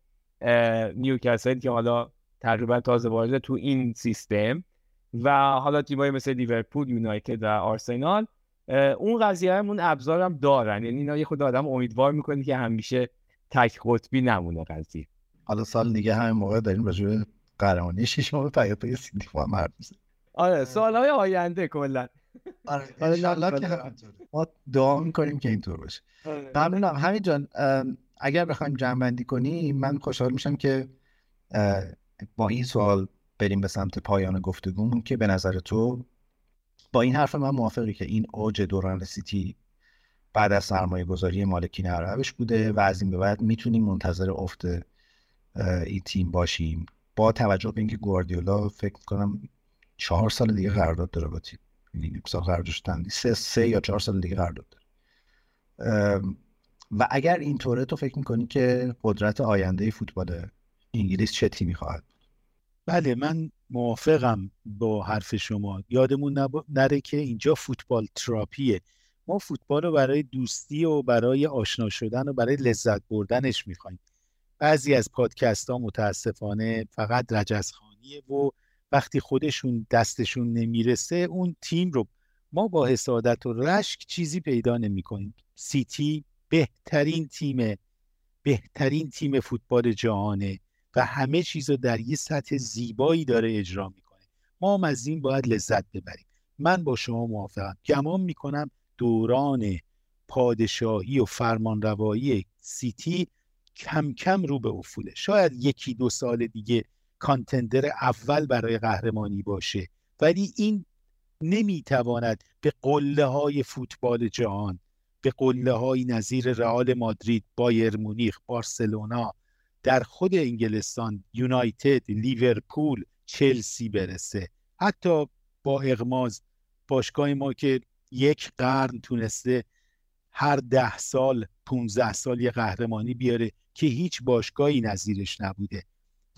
[SPEAKER 2] نیوکاسل که حالا تقریبا تازه وارد تو این سیستم. و حالا تیمایی مثل لیورپول یونایتد و آرسنال اون قضیه هم اون ابزار هم دارن. یعنی اینا یه خود آدم امیدوار می‌کنه که همیشه تک قطبی نمونه قضیه.
[SPEAKER 1] حالا سال دیگه همین موقع داریم راجع به قهرمانی ششم پیاپی سیتی ما
[SPEAKER 2] آره سالهای آینده کلا.
[SPEAKER 1] آره, [laughs] که ما دعا می‌کنیم که اینطور باشه. آره. ممنونم. همین جان اگر بخوایم جمع بندی کنیم من خوشحال میشم که با این سوال بریم به سمت پایان گفتگومون که به نظر تو با این حرف من موافقی که این اوج دوران سیتی بعد از سرمایه گذاری مالکین عربش بوده و از این به بعد می‌تونیم منتظر افت این تیم باشیم. با توجه به اینکه گواردیولا فکر کنم چهار سال دیگه قرارداد داره با تیم. یعنی سال قراردادش سه, سه یا چهار سال دیگه قرارداد داره. و اگر اینطوره تو فکر می‌کنی که قدرت آینده فوتبال انگلیس چه تیمی خواهد
[SPEAKER 3] بله من موافقم با حرف شما. یادمون نره که اینجا فوتبال تراپیه. ما فوتبال رو برای دوستی و برای آشنا شدن و برای لذت بردنش می‌خوایم. بعضی از پادکست ها متاسفانه فقط رجزخانیه و وقتی خودشون دستشون نمی‌رسه اون تیم رو ما با حسادت و رشک چیزی پیدا نمی کنیم سیتی بهترین تیم بهترین تیم فوتبال جهانه. و همه چیز رو در یه سطح زیبایی داره اجرا می‌کنه. ما هم از این باید لذت ببریم. من با شما موافقم. گمان می‌کنم دوران پادشاهی و فرمانروایی سیتی کم کم رو به افوله. شاید یکی دو سال دیگه کانتندر اول برای قهرمانی باشه ولی این نمی‌تواند به قله های فوتبال جهان به قله های نظیر رئال مادرید بایر مونیخ بارسلونا در خود انگلستان یونایتد لیورپول چلسی برسه. حتی با اغماز باشگاه ما که یک قرن تونسته هر ده سال 15 سال یه قهرمانی بیاره که هیچ باشگاهی نظیرش نبوده.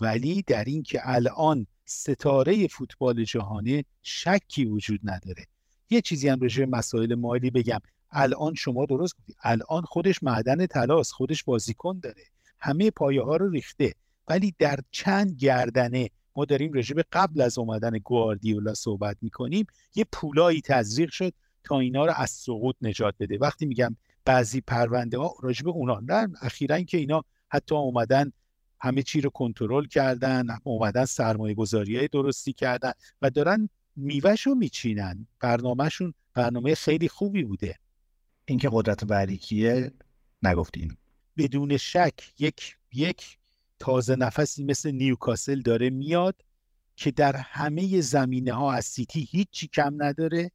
[SPEAKER 3] ولی در این که الان ستاره فوتبال جهانه شکی وجود نداره. یه چیزی هم راجع مسائل مالی بگم. الان شما درست گفتید الان خودش معدن تلاس خودش بازیکن داره. همه پایه ها رو ریخته. ولی در چند گردنه ما داریم به قبل از اومدن گواردیولا صحبت می‌کنیم. یه پولایی تزریق شد تا اینا رو از سقوط نجات بده. وقتی میگم بعضی پرونده ها به اونا نه اخیرا که اینا حتی اومدن همه چی رو کنترل کردن اومدن سرمایه گذاری درستی کردن و دارن میوهش رو میچینن. برنامهشون برنامه خیلی خوبی بوده.
[SPEAKER 1] اینکه قدرت بریکیه نگفتین.
[SPEAKER 3] بدون شک یک یک تازه نفسی مثل نیوکاسل داره میاد که در همه زمینه ها از سیتی هیچی کم نداره.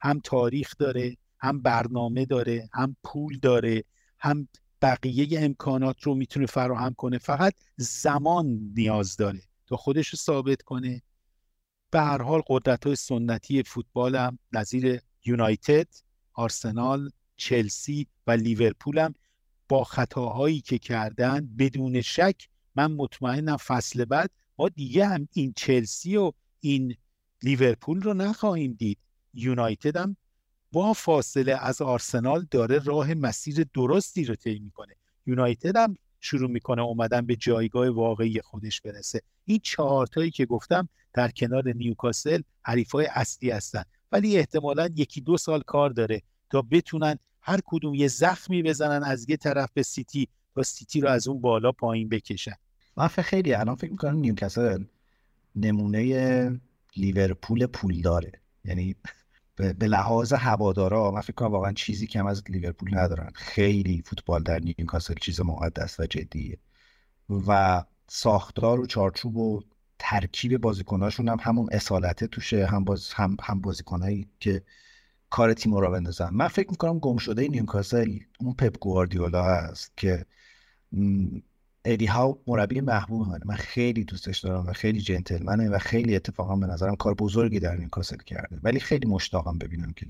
[SPEAKER 3] هم تاریخ داره هم برنامه داره هم پول داره هم بقیه امکانات رو می‌تونه فراهم کنه. فقط زمان نیاز داره تا خودش رو ثابت کنه. به هر حال قدرت های سنتی فوتبال هم نظیر یونایتد آرسنال چلسی و لیورپول هم با خطاهایی که کردن بدون شک من مطمئنم فصل بعد ما دیگه هم این چلسی و این لیورپول رو نخواهیم دید. یونایتد هم با فاصله از آرسنال داره راه مسیر درستی رو طی می‌کنه. یونایتد هم شروع می‌کنه اومدن به جایگاه واقعی خودش برسه. این چهارتایی که گفتم در کنار نیوکاسل حریفای اصلی هستن. ولی احتمالا یکی دو سال کار داره تا بتونن هر کدوم یه زخمی بزنن از یه طرف به سیتی تا سیتی رو از اون بالا پایین بکشن.
[SPEAKER 1] من خیلی الان فکر می‌کنم نیوکاسل نمونه لیورپول پول داره یعنی به لحاظ هوادارا من فکر کنم واقعا چیزی کم از لیورپول ندارن. خیلی فوتبال در نیوکاسل چیز مقدس و جدیه. و ساختار و چارچوب و ترکیب بازیکناشون هم همون اصالته توشه. هم باز هم هم بازیکنایی که کار تیم رو بندازن من فکر می‌کنم گم شده نیوکاسل اون پپ گواردیولا هست که ادی هاو مربی محبوب منه من خیلی دوستش دارم و خیلی جنتلمنه و خیلی اتفاقا به نظرم کار بزرگی در نیوکاسل کرده. ولی خیلی مشتاقم ببینم که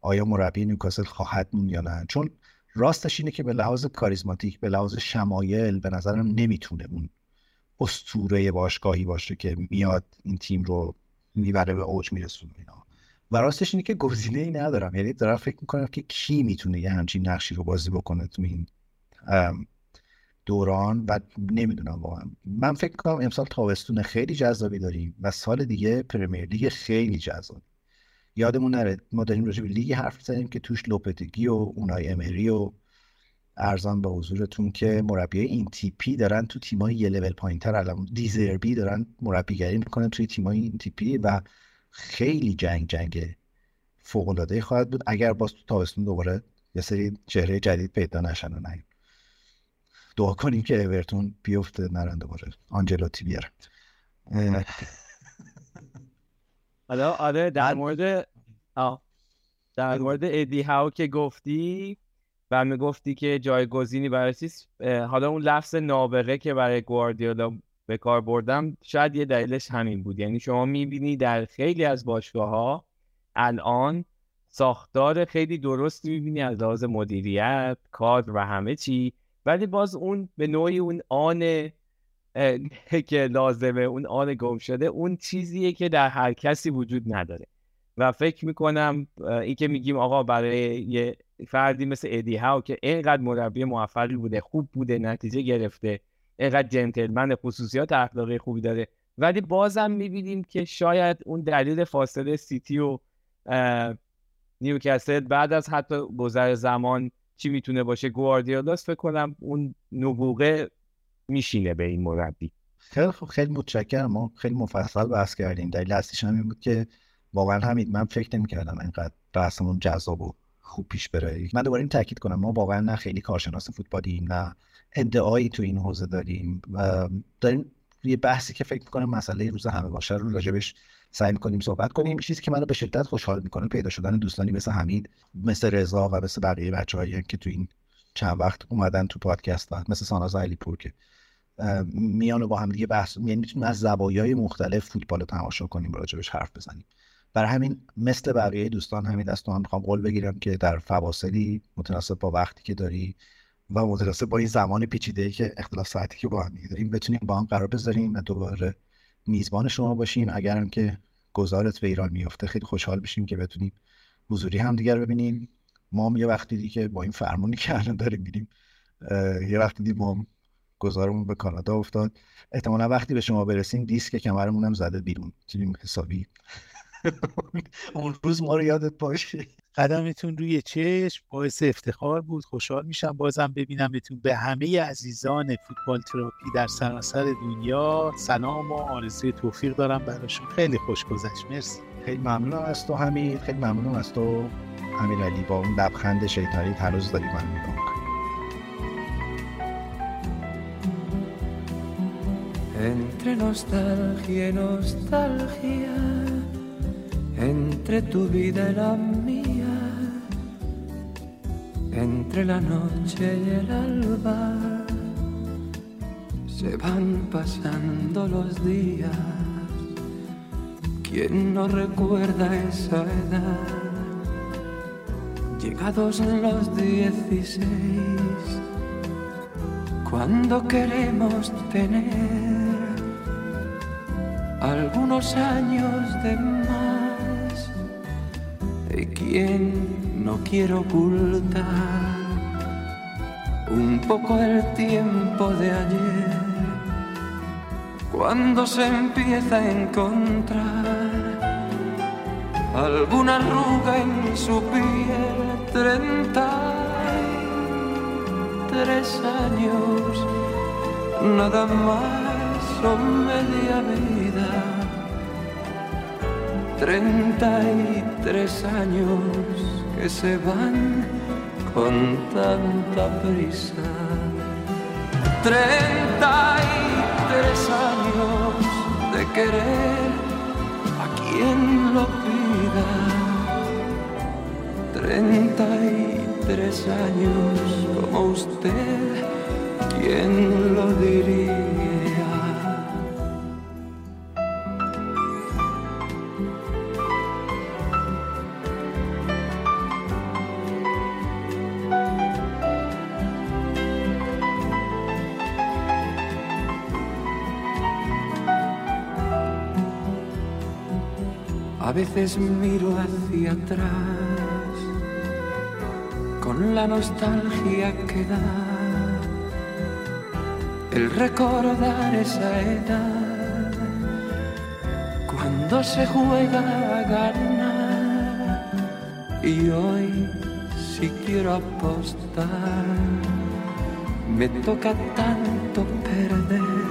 [SPEAKER 1] آیا مربی نیوکاسل خواهد موند یا نه. چون راستش اینه که به لحاظ کاریزماتیک به لحاظ شمایل به نظرم نمی‌تونه اون استوره باشگاهی باشه که میاد این تیم رو می‌بره به اوج میرسونه. و راستش اینه که گزینه ای [laughs] ندارم. یعنی دارم فکر می‌کنم که کی می‌تونه یه همچین نقشی رو بازی بکنه تو این دوران. و نمی‌دونم واقعا. من فکر کنم امسال تابستون خیلی جذابی داریم و سال دیگه پریمیر لیگ خیلی جذاب یادمون نره ما داریم راجع به لیگ حرف زدیم که توش لوپتگی و اونای امری و عرضم به حضورتون که مربی این تیپی دارن تو تیمای یه لول پایینتر. الان دزربی دارن مربیگری می‌کنن توی تیمای این تیپی و خیلی جنگ جنگ فوق العاده خواهد بود. اگر باز تو تابستون دوباره یه سری چهره جدید پیدا نشن و نهیم دعا کنیم که اورتون بیفته نرن دوباره آنجلوتی بیارن.
[SPEAKER 2] حالا آره در مورد در مورد ادی هاو که گفتی و می‌گفتی که جایگزینی برای حالا اون لفظ نابغه که برای گواردیولا به کار بردم شاید یه دلیلش همین بود. یعنی شما می‌بینی در خیلی از باشگاه ها الان ساختار خیلی درستی می‌بینی از لحاظ مدیریت کادر و همه چی ولی باز اون به نوعی اون آن که لازمه اون آن گم شده اون چیزیه که در هر کسی وجود نداره. و فکر می‌کنم این که میگیم آقا برای یه فردی مثل ادی هاو که اینقدر مربی موفقی بوده خوب بوده نتیجه گرفته اینقدر جنتلمن خصوصیات اخلاقی خوبی داره ولی بازم می‌بینیم که شاید اون دلیل فاصله سیتی و نیوکاسل بعد از حتی گذر زمان چی می‌تونه باشه گواردیولاس فکر کنم اون نبوغه میشینه به این مربی.
[SPEAKER 1] خیلی خوب خیلی متشکرم. ما خیلی مفصل بحث کردیم. دلیل اصلیش همین بود که واقعا همین من فکر نمی‌کردم اینقدر بحثمون جذاب و خوب پیش بره. من دوباره این تاکید کنم. ما واقعا نه خیلی کارشناس فوتبالیم نه ادعایی تو این حوزه داریم و داریم یه بحثی که فکر می‌کنم مسئله روز همه باشه رو راجبش سعی می‌کنیم صحبت کنیم. چیزی که منو به شدت خوشحال می‌کنه پیدا شدن دوستانی مثل حمید مثل رضا و مثل بقیه بچه‌هایی که تو این چند وقت اومدن تو پادکست و مثل ساناز پور که میان با هم دیگه بحث یعنی می‌تونیم از زوایای مختلف فوتبال رو تماشا کنیم راجبش حرف بزنیم. برای همین مثل بقیه دوستان همین دست هم می‌خوام قول بگیرم که در فواصلی متناسب با وقتی که داری و متناسب با این زمان پیچیده که اختلاف ساعتی که با هم داریم بتونیم با هم قرار بذاریم و دوباره میزبان شما باشیم. اگرم که گزارت به ایران میفته خیلی خوشحال بشیم که بتونیم حضوری هم دیگر ببینیم. ما هم یه وقتی دیگه با این فرمونی که الان داریم میریم یه وقتی دیدیم ما گزارمون به کانادا افتاد. احتمالا وقتی به شما برسیم دیسک کمرمون هم زده بیرون. تیم حسابی اون روز ما رو یادت باشه.
[SPEAKER 3] قدمتون روی چشم باعث افتخار بود. خوشحال میشم بازم ببینمتون. به همه عزیزان فوتبال تراپی در سراسر دنیا سلام و آرزوی توفیق دارم براشون. خیلی خوش گذشت. مرسی.
[SPEAKER 1] خیلی ممنونم از تو حمید. خیلی ممنونم از تو امیر علی. با اون لبخند شیطانی هنوز داری من نگاه
[SPEAKER 6] Entre nostalgia y nostalgia, entre tu vida y la mía, entre la noche y el alba, se van pasando los días. ¿Quién no recuerda esa edad? Llegados los dieciséis cuando queremos tener algunos años de más. ¿Y quién no quiere ocultar un poco el tiempo de ayer? Cuando se empieza a encontrar alguna arruga en su piel, treinta tres años, nada más o media vida. Treinta y tres años que se van con tanta prisa. Treinta y tres años de querer a quien lo pida. Treinta y tres años como usted, ¿quién lo diría? Veces miro hacia atrás con la nostalgia que da el recordar esa edad cuando se juega a ganar. Y hoy si quiero apostar me toca tanto perder.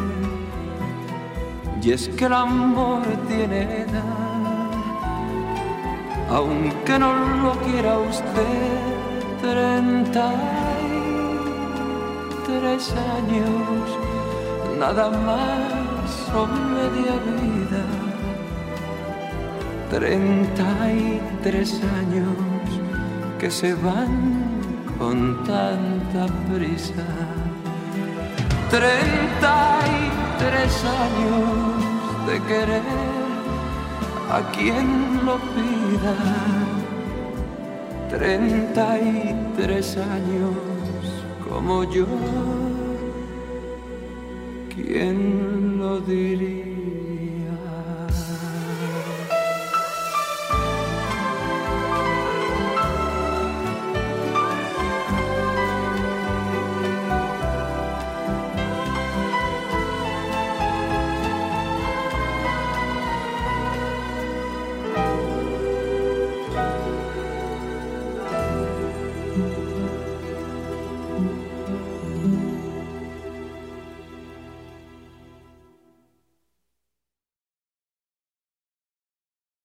[SPEAKER 6] Y es que el amor tiene edad, aunque no lo quiera usted, treinta y tres años, nada más o media vida. Treinta y tres años que se van con tanta prisa. Treinta y tres años de querer a quien lo Treinta y tres años como yo,